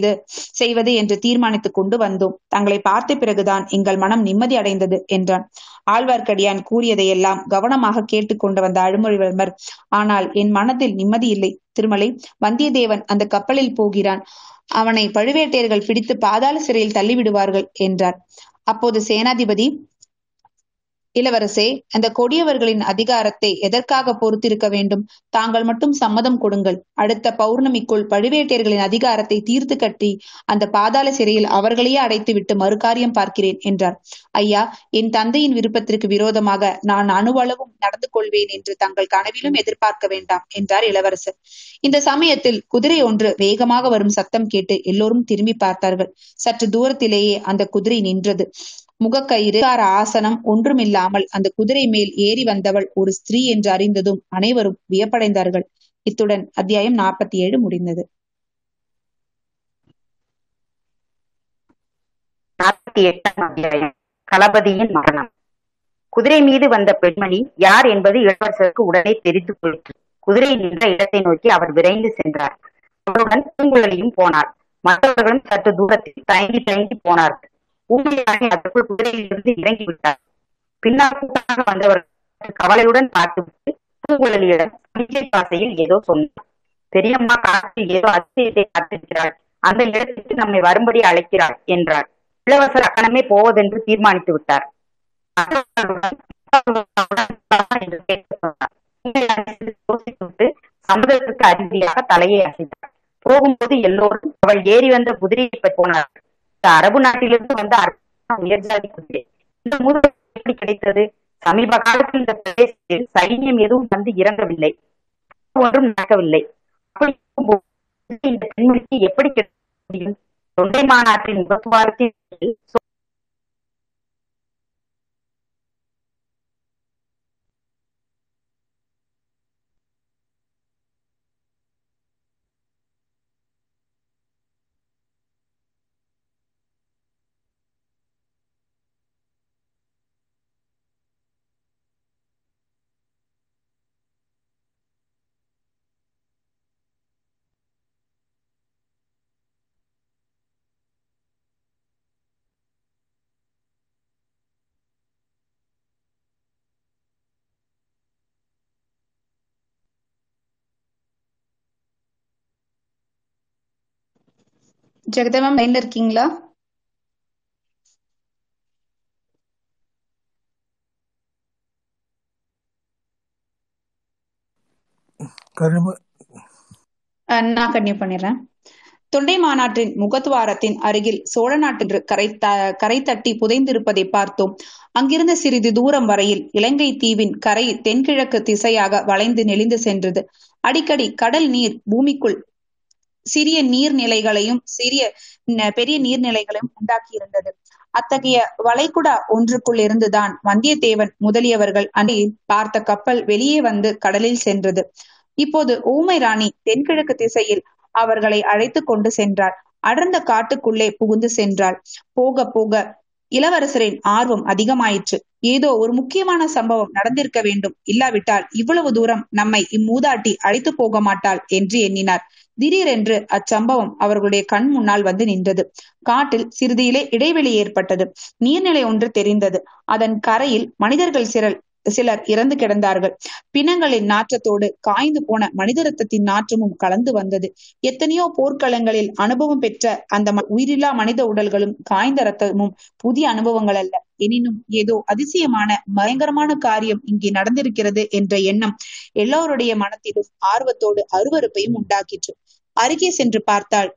இது செய்வது என்று தீர்மானித்துக் கொண்டு வந்தோம். தங்களை பார்த்த பிறகுதான் எங்கள் மனம் நிம்மதி அடைந்தது என்றான். ஆழ்வார்க்கடியான் கூறியதையெல்லாம் கவனமாக கேட்டுக்கொண்டு வந்த அழுமொழிவர்மர் ஆனால் என் மனதில் நிம்மதி இல்லை. திருமலை வந்தியத்தேவன் அந்த கப்பலில் போகிறான். அவனை பழுவேட்டையர்கள் பிடித்து பாதாள சிறையில் தள்ளிவிடுவார்கள் என்றார். அப்போது சேனாதிபதி இளவரசே அந்த கொடியவர்களின் அதிகாரத்தை எதற்காக பொறுத்திருக்க வேண்டும்? தாங்கள் மட்டும் சம்மதம் கொடுங்கள். அடுத்த பௌர்ணமிக்குள் பழுவேட்டையர்களின் அதிகாரத்தை தீர்த்து கட்டி அந்த பாதாள சிறையில் அவர்களையே அடைத்துவிட்டு மறுகாரியம் பார்க்கிறேன் என்றார். ஐயா என் தந்தையின் விருப்பத்திற்கு விரோதமாக நான் அணுவளவும் நடந்து கொள்வேன் என்று தங்கள் கனவிலும் எதிர்பார்க்க வேண்டாம் என்றார் இளவரசர். இந்த சமயத்தில் குதிரை ஒன்று வேகமாக வரும் சத்தம் கேட்டு எல்லோரும் திரும்பி பார்த்தார்கள். சற்று தூரத்திலேயே அந்த குதிரை நின்றது. முகக்கயிறு ஆசனம் ஒன்றுமில்லாமல் அந்த குதிரை மேல் ஏறி வந்தவள் ஒரு ஸ்திரீ என்று அறிந்ததும் அனைவரும் வியப்படைந்தார்கள். இத்துடன் அத்தியாயம் நாற்பத்தி ஏழு முடிந்தது. நாற்பத்தி எட்டாம் அத்தியாயம். களபதியின் மரணம். குதிரை மீது வந்த பெண்மணி யார் என்பது இளவரசருக்கு உடனே தெரிந்து கொள்ளும் குதிரை நின்ற இடத்தை நோக்கி அவர் விரைந்து சென்றார். அவருடன் பூங்குழலியும் போனார். மற்றவர்களும் சற்று தூரத்தில் தயங்கி தயங்கி போனார்கள். ஊமையாகி அதற்குள் குதிரையிலிருந்து இறங்கி விட்டார் பின்னால் கூட்டாக வந்தவர்கள் கவலையுடன் பார்த்துவிட்டு பூங்குழலியிடம் சமிஞ்சை பாசையில் ஏதோ சொன்னார். பெரியம்மா காட்டில் ஏதோ அதிசயத்தை காத்திருக்கிறாள் அந்த இடத்திற்கு நம்மை வரும்படி அழைக்கிறாள் என்றார். இளவரசர் அக்கணமே போவதென்று தீர்மானித்து விட்டார். என்று கேட்க அருகியாக தலையை அசைத்தார். போகும்போது எல்லோரும் அவள் ஏறி வந்த குதிரையை பற்றி போனார்கள். அரபு நாட்டிலிருந்து வந்த உயர்ஜாதி இந்த முதல் எப்படி கிடைத்தது? சமீப காலத்தில் இந்த பிரதேசத்தில் சைன்யம் எதுவும் வந்து இறங்கவில்லை. ஒன்றும் நடக்கவில்லை. இந்த பெண்மணிக்கு எப்படி கிடைக்க முடியும் தொண்டை மாநாட்டின் முகத்துவாரத்தில் ஜெகதமம் லைன்ல இருக்கீங்களா? நான் கன்டினியூ பண்ணிடுறேன். தொண்டை மாநாட்டின் முகத்துவாரத்தின் அருகில் சோழ நாட்டு கரை கரை தட்டி புதைந்திருப்பதை பார்த்தோம். அங்கிருந்த சிறிது தூரம் வரையில் இலங்கை தீவின் கரை தென்கிழக்கு திசையாக வளைந்து நெளிந்து சென்றது. அடிக்கடி கடல் நீர் பூமிக்குள் சிறிய நீர்நிலைகளையும் சிறிய பெரிய நீர்நிலைகளையும் உண்டாக்கி இருந்தது அத்தகைய வளைகுடா ஒன்றுக்குள் இருந்துதான் வந்தியத்தேவன் முதலியவர்கள் அன்றையில் பார்த்த கப்பல் வெளியே வந்து கடலில் சென்றது. இப்போது ஊமை ராணி தென்கிழக்கு திசையில் அவர்களை அழைத்து கொண்டு சென்றாள். அடர்ந்த காட்டுக்குள்ளே புகுந்து சென்றாள். போக போக இளவரசரின் ஆர்வம் அதிகமாயிற்று. ஏதோ ஒரு முக்கியமான சம்பவம் நடந்திருக்க வேண்டும். இல்லாவிட்டால் இவ்வளவு தூரம் நம்மை இம்மூதாட்டி அழைத்து போக மாட்டாள் என்று எண்ணினார். திடீரென்று அச்சம்பவம் அவர்களுடைய கண் முன்னால் வந்து நின்றது. காட்டில் சிறிதியிலே இடைவெளி ஏற்பட்டது. நீர்நிலை ஒன்று தெரிந்தது. அதன் கரையில் மனிதர்கள் சிரல் சிலர் இறந்து கிடந்தார்கள். பிணங்களின் நாற்றத்தோடு காய்ந்து போன மனித ரத்தத்தின் நாற்றமும் கலந்து வந்தது. எத்தனையோ போர்க்களங்களில் அனுபவம் பெற்ற அந்த உயிரில்லா மனித உடல்களும் காய்ந்த ரத்தமும் புதிய அனுபவங்கள் அல்ல. எனினும் ஏதோ அதிசயமான பயங்கரமான காரியம் இங்கே நடந்திருக்கிறது என்ற எண்ணம் எல்லோருடைய மனத்திலும் ஆர்வத்தோடு அருவருப்பையும் உண்டாக்கிற்று. அருகே சென்று பார்த்தால்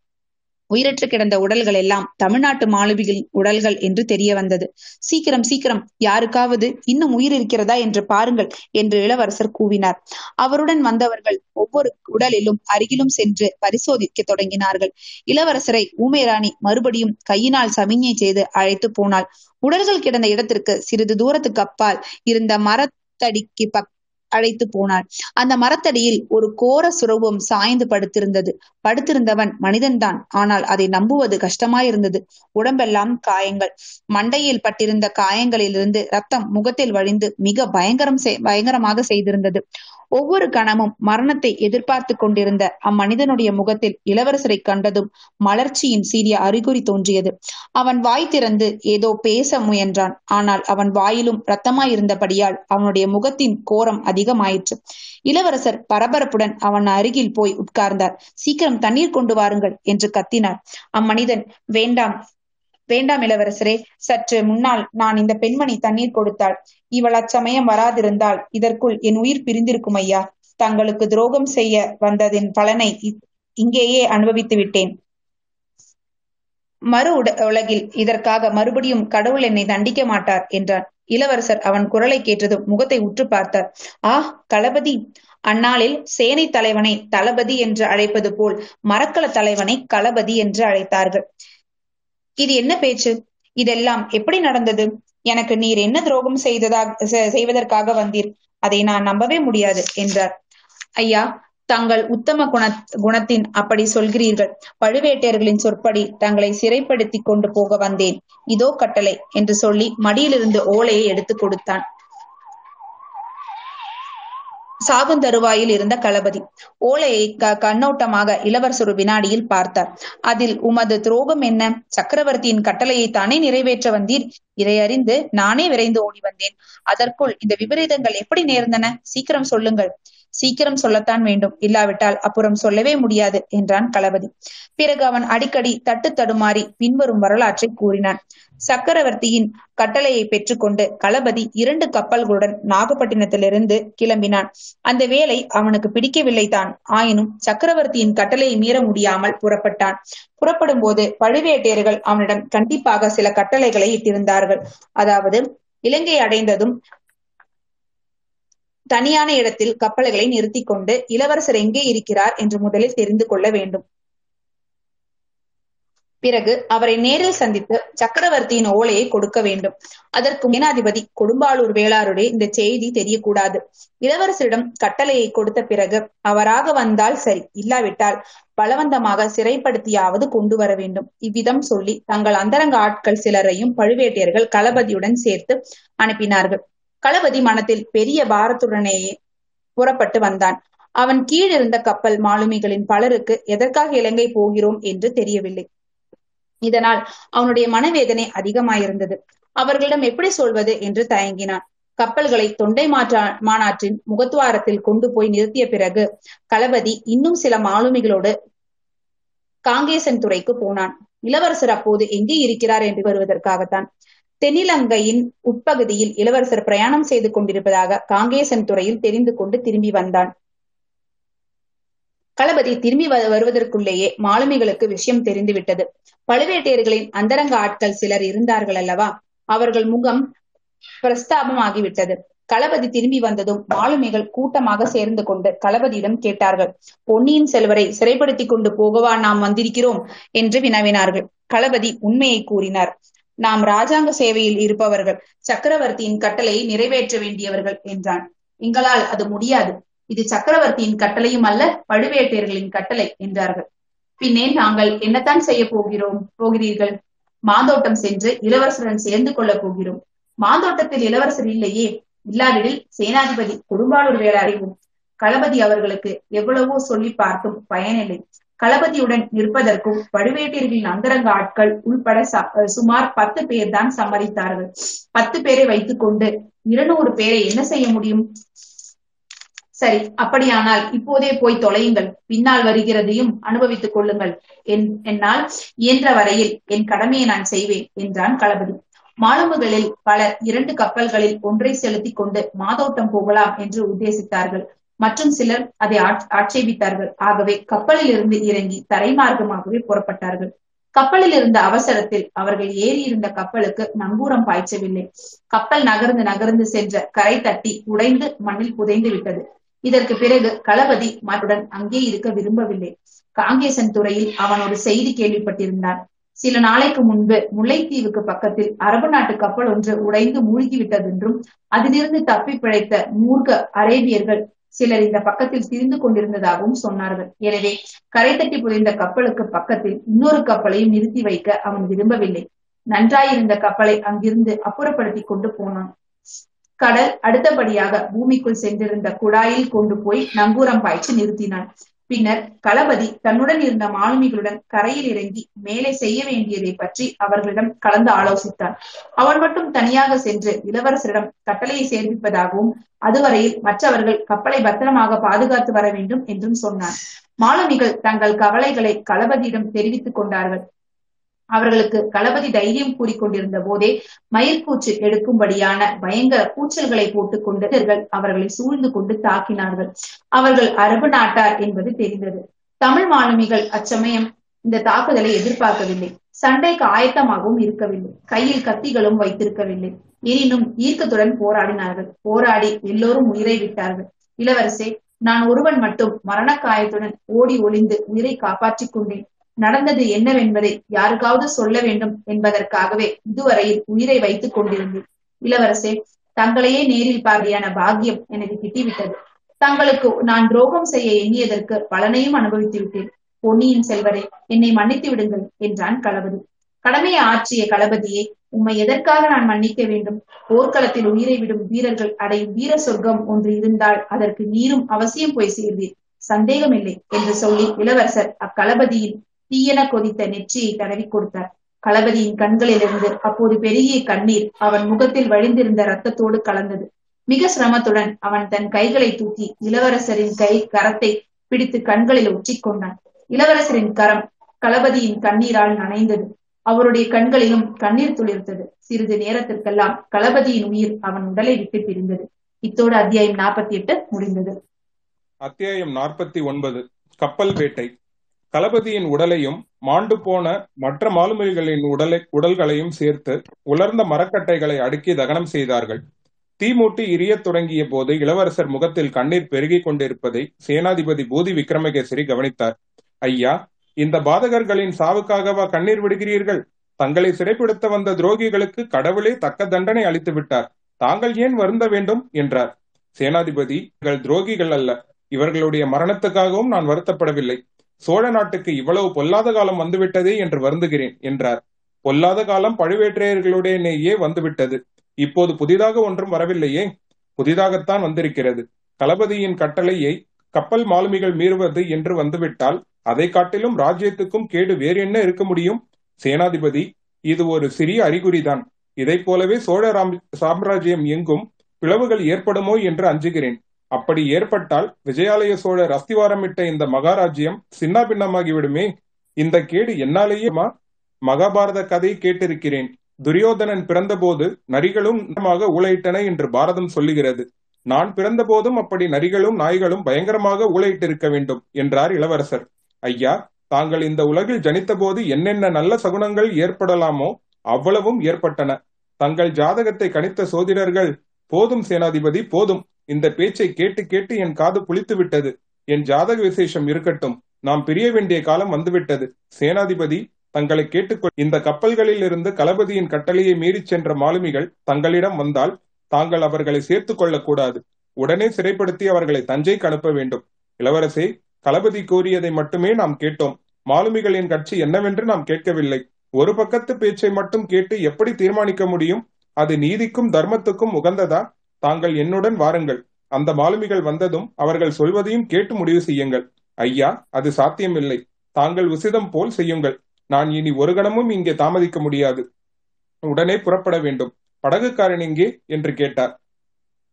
உயிரற்று கிடந்த உடல்கள் எல்லாம் தமிழ்நாட்டு மாலுமிகளின் உடல்கள் என்று தெரிய வந்தது. சீக்கிரம் சீக்கிரம் யாருக்காவது இன்னும் உயிர் இருக்கிறதா என்று பாருங்கள் என்று இளவரசர் கூவினார். அவருடன் வந்தவர்கள் ஒவ்வொரு உடலிலும் அருகிலும் சென்று பரிசோதிக்க தொடங்கினார்கள். இளவரசரை ஊமைராணி மறுபடியும் கையினால் சமிஞ்சை செய்து அழைத்து போனாள். உடல்கள் கிடந்த இடத்திற்கு சிறிது தூரத்துக்கு அப்பால் இருந்த மரத்தடிக்கு பக் அழைத்து போனாள் அந்த மரத்தடியில் ஒரு கோர சுரவும் சாய்ந்து படுத்திருந்தது. படுத்திருந்தவன் மனிதன்தான். ஆனால் அதை நம்புவது கஷ்டமாயிருந்தது. உடம்பெல்லாம் காயங்கள். மண்டையில் பட்டிருந்த காயங்களிலிருந்து ரத்தம் முகத்தில் வழிந்து மிக பயங்கரம் பயங்கரமாக செய்திருந்தது. ஒவ்வொரு கணமும் மரணத்தை எதிர்பார்த்து கொண்டிருந்த அம்மனிதனுடைய முகத்தில் இளவரசரை கண்டதும் மலர்ச்சியின் சீரிய அறிகுறி தோன்றியது. அவன் வாய் திறந்து ஏதோ பேச முயன்றான். ஆனால் அவன் வாயிலும் ரத்தமாயிருந்தபடியால் அவனுடைய முகத்தின் கோரம் அதிகமாயிற்று. இளவரசர் பரபரப்புடன் அவன் அருகில் போய் உட்கார்ந்தார். சீக்கிரம் தண்ணீர் கொண்டு வாருங்கள் என்று கத்தினார். அம்மனிதன் வேண்டாம். வேண்டாம் இளவரசரே சற்று முன்னால் நான் இந்த பெண்மணி தண்ணீர் கொடுத்தாள். இவள் அச்சமயம் வராதிருந்தால் இதற்குள் என் உயிர் பிரிந்திருக்கும் ஐயா. தங்களுக்கு துரோகம் செய்ய வந்ததின் பலனை இங்கேயே அனுபவித்து விட்டேன். மறு உலகில் இதற்காக மறுபடியும் கடவுள் என்னை தண்டிக்க மாட்டார் என்றான். இளவரசர் அவன் குரலை கேட்டதும் முகத்தை உற்று பார்த்தார். ஆ தளபதி! அந்நாளில் சேனை தலைவனை தளபதி என்று அழைப்பது போல் மரக்கல தலைவனை களபதி என்று அழைத்தார்கள். இது என்ன பேச்சு? இதெல்லாம் எப்படி நடந்தது? எனக்கு நீர் என்ன துரோகம் செய்ததாக செய்வதற்காக வந்தீர்? அதை நான் நம்பவே முடியாது என்றார். ஐயா தங்கள் உத்தம குண குணத்தின் அப்படி சொல்கிறீர்கள். பழுவேட்டையர்களின் சொற்படி தங்களை சிறைப்படுத்தி கொண்டு போக வந்தேன். இதோ கட்டளை என்று சொல்லி மடியிலிருந்து ஓலையை எடுத்து கொடுத்தான். சாகுந்தருவாயில் இருந்த களபதி ஓலையை க கண்ணோட்டமாக இளவரசர் வினாடியில் பார்த்தார். அதில் உமது துரோகம் என்ன? சக்கரவர்த்தியின் கட்டளையை தானே நிறைவேற்ற வந்தீர்? இதை அறிந்து நானே விரைந்து ஓடி வந்தேன். அதற்குள் இந்த விபரீதங்கள் எப்படி நேர்ந்தன? சீக்கிரம் சொல்லுங்கள். சீக்கிரம் சொல்லத்தான் வேண்டும். இல்லாவிட்டால் அப்புறம் சொல்லவே முடியாது என்றான் களபதி பிறகு அவன் அடிக்கடி தட்டு தடுமாறி பின்வரும் வரலாற்றை கூறினான். சக்கரவர்த்தியின் கட்டளையை பெற்றுக்கொண்டு களபதி இரண்டு கப்பல்களுடன் நாகப்பட்டினத்திலிருந்து கிளம்பினான். அந்த வேலை அவனுக்கு பிடிக்கவில்லை தான். ஆயினும் சக்கரவர்த்தியின் கட்டளையை மீற முடியாமல் புறப்பட்டான். புறப்படும் போது பழுவேட்டையர்கள் அவனிடம் கண்டிப்பாக சில கட்டளைகளை இட்டிருந்தார்கள். அதாவது இலங்கை அடைந்ததும் தனியான இடத்தில் கப்பல்களை நிறுத்தி கொண்டு இளவரசர் எங்கே இருக்கிறார் என்று முதலில் தெரிந்து கொள்ள வேண்டும். பிறகு அவரை நேரில் சந்தித்து சக்கரவர்த்தியின் ஓலையை கொடுக்க வேண்டும். அதற்கு மேனாதிபதி கொடும்பாளூர் வேளாருடைய இந்த செய்தி தெரியக்கூடாது. இளவரசரிடம் கட்டளையை கொடுத்த பிறகு அவராக வந்தால் சரி இல்லாவிட்டால் பலவந்தமாக சிறைப்படுத்தியாவது கொண்டு வர வேண்டும். இவ்விதம் சொல்லி தங்கள் அந்தரங்க ஆட்கள் சிலரையும் பழுவேட்டையர்கள் களபதியுடன் சேர்த்து அனுப்பினார்கள். களபதி மனத்தில் பெரிய பாரத்துடனேயே புறப்பட்டு வந்தான். அவன் கீழிருந்த கப்பல் மாலுமிகளின் பலருக்கு எதற்காக இலங்கை போகிறோம் என்று தெரியவில்லை. இதனால் அவனுடைய மனவேதனை அதிகமாயிருந்தது. அவர்களிடம் எப்படி சொல்வது என்று தயங்கினான். கப்பல்களை தொண்டை மாற்றா மாநாட்டின் முகத்துவாரத்தில் கொண்டு போய் நிறுத்திய பிறகு களபதி இன்னும் சில மாலுமிகளோடு காங்கேசன் துறைக்கு போனான். இளவரசர் அப்போது எங்கே இருக்கிறார் என்று வருவதற்காகத்தான். தென்னிலங்கையின் உட்பகுதியில் இளவரசர் பிரயாணம் செய்து கொண்டிருப்பதாக காங்கேசன் துறையில் தெரிந்து கொண்டு திரும்பி வந்தான். களபதி திரும்பி வருவதற்குள்ளேயே மாலுமிகளுக்கு விஷயம் தெரிந்துவிட்டது. பழுவேட்டையர்களின் அந்தரங்க ஆட்கள் சிலர் இருந்தார்கள் அல்லவா? அவர்கள் முகம் பிரஸ்தாபமாகிவிட்டது. களபதி திரும்பி வந்ததும் மாலுமிகள் கூட்டமாக சேர்ந்து கொண்டு களபதியிடம் கேட்டார்கள் பொன்னியின் செல்வரை சிறைப்படுத்திக் கொண்டு போகவா நாம் வந்திருக்கிறோம்? என்று வினவினார்கள். களபதி உண்மையை கூறினார் நாம் ராஜாங்க சேவையில் இருப்பவர்கள் சக்கரவர்த்தியின் கட்டளையை நிறைவேற்ற வேண்டியவர்கள் என்றான். எங்களால் அது முடியாது. இது சக்கரவர்த்தியின் கட்டளையும் அல்ல பழுவேட்டையர்களின் கட்டளை என்றார்கள். பின்னே நாங்கள் என்னத்தான் செய்ய போகிறோம் போகிறீர்கள்? மாந்தோட்டம் சென்று இளவரசருடன் சேர்ந்து கொள்ளப் போகிறோம். மாந்தோட்டத்தில் இளவரசர் இல்லையே. இல்லாவிடில் சேனாதிபதி கொடும்பாளூர் வேற அறிவும் களபதி அவர்களுக்கு எவ்வளவோ சொல்லி பார்த்தும் பயனில்லை. களபதியுடன் நிற்பதற்கும் பழுவேட்டையர்களின் அந்தரங்க ஆட்கள் உள்பட சுமார் பத்து பேர் தான் சம்மதித்தார்கள். பத்து பேரை வைத்துக் கொண்டு இருநூறு பேரை என்ன செய்ய முடியும்? சரி அப்படியானால் இப்போதே போய் தொலையுங்கள். பின்னால் வருகிறதையும் அனுபவித்துக் கொள்ளுங்கள். என்னால் இயன்ற வரையில் என் கடமையை நான் செய்வேன் என்றான் களபதி. மாலுமிகளில் பலர் இரண்டு கப்பல்களில் ஒன்றை செலுத்திக் கொண்டு மாதோட்டம் போகலாம் என்று உத்தேசித்தார்கள். மற்றும் சிலர் அதை ஆட்சேபித்தார்கள். ஆகவே கப்பலில் இருந்து இறங்கி தரைமார்க்கமாகவே புறப்பட்டார்கள். கப்பலில் இருந்த அவசரத்தில் அவர்கள் ஏறி இருந்த கப்பலுக்கு நங்கூரம் பாய்ச்சவில்லை. கப்பல் நகர்ந்து நகர்ந்து சென்ற கரை தட்டி உடைந்து மண்ணில் புதைந்து விட்டது. இதற்கு பிறகு களபதி மருடன் அங்கே இருக்க விரும்பவில்லை. காங்கேசன் துறையில் அவன் ஒரு செய்தி கேள்விப்பட்டிருந்தான். சில நாளைக்கு முன்பு முல்லைத்தீவுக்கு பக்கத்தில் அரபு நாட்டு கப்பல் ஒன்று உடைந்து மூழ்கிவிட்டதென்றும் அதிலிருந்து தப்பி பிழைத்த மூர்க்க அரேபியர்கள் சிலர் இந்த பக்கத்தில் திரிந்து கொண்டிருந்ததாகவும் சொன்னார்கள். எனவே கரை தட்டி புரிந்த கப்பலுக்கு பக்கத்தில் இன்னொரு கப்பலையும் நிறுத்தி வைக்க அவன் விரும்பவில்லை. நன்றாயிருந்த கப்பலை அங்கிருந்து அப்புறப்படுத்தி கொண்டு போனான். கடல் அடுத்தபடியாக பூமிக்குள் சென்றிருந்த குழாயில் கொண்டு போய் நங்கூரம் பாய்ச்சி நிறுத்தினான். பின்னர் களபதி தன்னுடன் இருந்த மாலுமிகளுடன் கரையில் இறங்கி மேலே செய்ய வேண்டியதை பற்றி அவர்களிடம் கலந்து ஆலோசித்தான் அவன் மட்டும் தனியாக சென்று இளவரசரிடம் கட்டளையை சேர்ப்பிப்பதாகவும் அதுவரையில் மற்றவர்கள் கப்பலை பத்திரமாக பாதுகாத்து வர வேண்டும் என்றும் சொன்னான் மாலுமிகள் தங்கள் கவலைகளை களபதியிடம் தெரிவித்துக் கொண்டார்கள். அவர்களுக்கு களபதி தைரியம் கூறிக்கொண்டிருந்த போதே மயிர்கூச்சு எடுக்கும்படியான பயங்கர கூச்சல்களை போட்டுக் அவர்களை சூழ்ந்து கொண்டு தாக்கினார்கள். அவர்கள் அரபு நாட்டார் என்பது தெரிந்தது. தமிழ் மாலுமிகள் அச்சமயம் இந்த தாக்குதலை எதிர்பார்க்கவில்லை. சண்டைக்கு ஆயத்தமாகவும் இருக்கவில்லை. கையில் கத்திகளும் வைத்திருக்கவில்லை. எனினும் ஈர்க்கத்துடன் போராடினார்கள். போராடி எல்லோரும் உயிரை விட்டார்கள். இளவரசே நான் ஒருவன் மட்டும் மரணக்காயத்துடன் ஓடி ஒளிந்து உயிரை காப்பாற்றிக் கொண்டேன். நடந்தது என்னவென்பதை யாருக்காவது சொல்ல வேண்டும் என்பதற்காகவே இதுவரையில் உயிரை வைத்துக் கொண்டிருந்தேன். இளவரசே தங்களையே நேரில் பார்வையான பாக்கியம் எனக்கு கிட்டிவிட்டது. தங்களுக்கு நான் துரோகம் செய்ய எண்ணியதற்கு பலனையும் அனுபவித்து விட்டேன். பொன்னியின் செல்வரை என்னை மன்னித்து விடுங்கள் என்றான் களபதி. கடமையை ஆற்றிய களபதியே உம்மை எதற்காக நான் மன்னிக்க வேண்டும்? போர்க்களத்தில் உயிரை விடும் வீரர்கள் அடையும் வீர சொர்க்கம் ஒன்று இருந்தால் அதற்கு நீரும் அவசியம் போய் சேர்வீர் சந்தேகமில்லை என்று சொல்லி இளவரசர் அக்களபதியின் தீயன கொதித்த நெற்றியை தடவி கொடுத்தார். களபதியின் கண்களிலிருந்து அப்போது பெருகிய கண்ணீர் அவன் முகத்தில் வழிந்திருந்த ரத்தத்தோடு கலந்தது. மிக சிரமத்துடன் அவன் தன் கைகளை தூக்கி இளவரசரின் கை கரத்தை பிடித்து கண்களில் ஒற்றிக்கொண்டான். இளவரசரின் கரம் களபதியின் கண்ணீரால் நனைந்தது. அவருடைய கண்களிலும் கண்ணீர் துளிர்த்தது. சிறிது நேரத்திற்கெல்லாம் களபதியின் உயிர் அவன் உடலை விட்டு பிரிந்தது. இத்தோடு அத்தியாயம் நாற்பத்தி எட்டு முடிந்தது. அத்தியாயம் நாற்பத்தி ஒன்பது. கப்பல் வேட்டை. தளபதியின் உடலையும் மாண்டு போன மற்ற மாலுமிகளின் உடலை உடல்களையும் சேர்த்து உலர்ந்த மரக்கட்டைகளை அடுக்கி தகனம் செய்தார்கள். தீமூட்டி எரியத் தொடங்கிய போது இளவரசர் முகத்தில் கண்ணீர் பெருகிக் கொண்டிருப்பதை சேனாதிபதி பூதி விக்ரமகேசரி கவனித்தார். ஐயா இந்த பாதகர்களின் சாவுக்காகவா கண்ணீர் விடுகிறீர்கள்? தங்களை சிறைப்படுத்த வந்த துரோகிகளுக்கு கடவுளே தக்க தண்டனை அளித்து விட்டார். தாங்கள் ஏன் வருந்த வேண்டும்? என்றார். சேனாதிபதி துரோகிகள் அல்ல. இவர்களுடைய மரணத்துக்காகவும் நான் வருத்தப்படவில்லை. சோழ நாட்டுக்கு இவ்வளவு பொல்லாத காலம் வந்துவிட்டதே என்று வருந்துகிறேன் என்றார். பொல்லாத காலம் பழுவேற்றையர்களுடனேயே வந்துவிட்டது. இப்போது புதிதாக ஒன்றும் வரவில்லையே? புதிதாகத்தான் வந்திருக்கிறது. தளபதியின் கட்டளையை கப்பல் மாலுமிகள் மீறுவது என்று வந்துவிட்டால் அதை காட்டிலும் ராஜ்யத்துக்கும் கேடு வேறு என்ன இருக்க முடியும்? சேனாதிபதி இது ஒரு சிறிய அறிகுறிதான். இதை போலவே சோழ சாம்ராஜ்யம் எங்கும் பிளவுகள் ஏற்படுமோ என்று அஞ்சுகிறேன். அப்படி ஏற்பட்டால் விஜயாலய சோழர் அஸ்திவாரமிட்ட இந்த மகாராஜ்யம் சின்னாபின்னமாகிவிடுமே. இந்த கேடு என்னாலேயே மகாபாரத கதை கேட்டிருக்கிறேன். துரியோதனன் பிறந்தபோது நரிகளும் ஊழையிட்டன என்று பாரதம் சொல்லுகிறது. நான் பிறந்தபோதும் அப்படி நரிகளும் நாய்களும் பயங்கரமாக ஊழையிட்டிருக்க வேண்டும் என்றார் இளவரசர். ஐயா தாங்கள் இந்த உலகில் ஜனித்தபோது என்னென்ன நல்ல சகுனங்கள் ஏற்படலாமோ அவ்வளவும் ஏற்பட்டன. தங்கள் ஜாதகத்தை கணித்த சோதிடர்கள் போதும் சேனாதிபதி போதும். இந்த பேச்சை கேட்டு கேட்டு என் காது புளித்து விட்டது. என் ஜாதக விசேஷம் இருக்கட்டும். நாம் பிரிய வேண்டிய காலம் வந்துவிட்டது. சேனாதிபதி தங்களை கேட்டுக்கொள். இந்த கப்பல்களில் இருந்து களபதியின் கட்டளையை மீறிச் சென்ற மாலுமிகள் தங்களிடம் வந்தால் தாங்கள் அவர்களை சேர்த்துக் கொள்ளக்கூடாது. உடனே சிறைப்படுத்தி அவர்களை தஞ்சைக்கு அனுப்ப வேண்டும். இளவரசே களபதி கூறியதை மட்டுமே நாம் கேட்டோம். மாலுமிகளின் கட்சி என்னவென்று நாம் கேட்கவில்லை. ஒரு பக்கத்து பேச்சை மட்டும் கேட்டு எப்படி தீர்மானிக்க முடியும்? அது நீதிக்கும் தர்மத்துக்கும் உகந்ததா? தாங்கள் என்னுடன் வாருங்கள். அந்த மாலுமிகள் வந்ததும் அவர்கள் சொல்வதையும் கேட்டு முடிவு செய்யுங்கள். ஐயா அது சாத்தியமில்லை. தாங்கள் உசிதம் போல் செய்யுங்கள். நான் இனி ஒரு கணமும் இங்கே தாமதிக்க முடியாது. உடனே புறப்பட வேண்டும். படகுக்காரன் எங்கே? என்று கேட்டார்.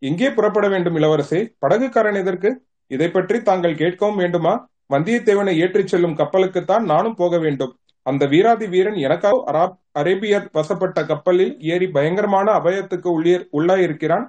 எங்கே புறப்பட வேண்டும் இளவரசே? படகுக்காரன் எதற்கு? இதை பற்றி தாங்கள் கேட்கவும் வேண்டுமா? வந்தியத்தேவனை ஏற்றிச் செல்லும் கப்பலுக்குத்தான் நானும் போக வேண்டும். அந்த வீராதி வீரன் எனக்காக அரேபியர் வசப்பட்ட கப்பலில் ஏறி பயங்கரமான அபயத்துக்கு உள்ளியர் உள்ளாயிருக்கிறான்.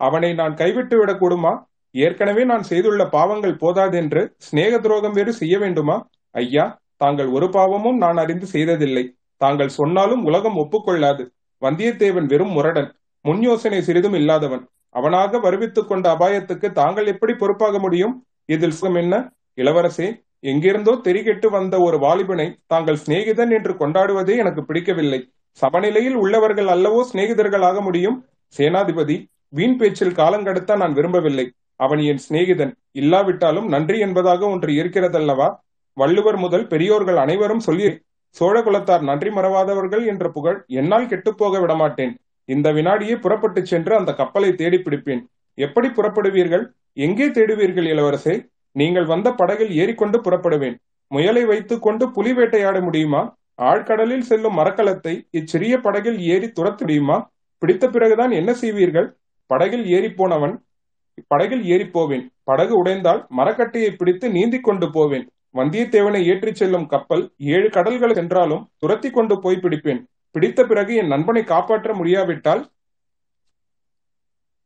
அவனை நான் கைவிட்டு விடக்கூடுமா? ஏற்கனவே நான் செய்துள்ள பாவங்கள் போதாதென்று சிநேக துரோகம் வேறு செய்ய வேண்டுமா? ஐயா தாங்கள் ஒரு பாவமும் நான் அறிந்து செய்ததில்லை. தாங்கள் சொன்னாலும் உலகம் ஒப்புக்கொள்ளாது. வந்தியத்தேவன் வெறும் முரடன். முன் யோசனை சிறிதும் இல்லாதவன். அவனாக வருவித்துக் கொண்ட அபாயத்துக்கு தாங்கள் எப்படி பொறுப்பாக முடியும்? இதில் சுகம் என்ன? இளவரசே எங்கிருந்தோ தெரிகெட்டு வந்த ஒரு வாலிபனை தாங்கள் சிநேகிதன் என்று கொண்டாடுவதே எனக்கு பிடிக்கவில்லை. சமநிலையில் உள்ளவர்கள் அல்லவோ சிநேகிதர்களாக முடியும். சேனாதிபதி வீண் பேச்சில் காலங்கடத்த நான் விரும்பவில்லை. அவன் என் சிநேகிதன். இல்லாவிட்டாலும் நன்றி என்பதாக ஒன்று இருக்கிறதல்லவா? வள்ளுவர் முதல் பெரியோர்கள் அனைவரும் சொல்லி சோழ குலத்தார் நன்றி மறவாதவர்கள் என்ற புகழ் என்னால் கெட்டுப்போக விடமாட்டேன். இந்த வினாடியே புறப்பட்டு சென்று அந்த கப்பலை தேடி பிடிப்பேன். எப்படி புறப்படுவீர்கள்? எங்கே தேடுவீர்கள் இளவரசே? நீங்கள் வந்த படகில் ஏறிக்கொண்டு புறப்படுவேன். முயலை வைத்துக் கொண்டு புலி வேட்டையாட முடியுமா? ஆழ்கடலில் செல்லும் மரக்கலத்தை இச்சிறிய படகில் ஏறி துரத்து முடியுமா பிடித்த பிறகுதான் என்ன செய்வீர்கள்? படகில் ஏறிப்போனவன் போனவன் படகில் ஏறிப்போவேன். படகு உடைந்தால் மரக்கட்டையை பிடித்து நீந்தி கொண்டு போவேன். வந்தியத்தேவனை ஏற்றிச் செல்லும் கப்பல் ஏழு கடல்கள் சென்றாலும் துரத்தி கொண்டு போய் பிடிப்பேன். பிடித்த பிறகு என் நண்பனை காப்பாற்ற முடியாவிட்டால்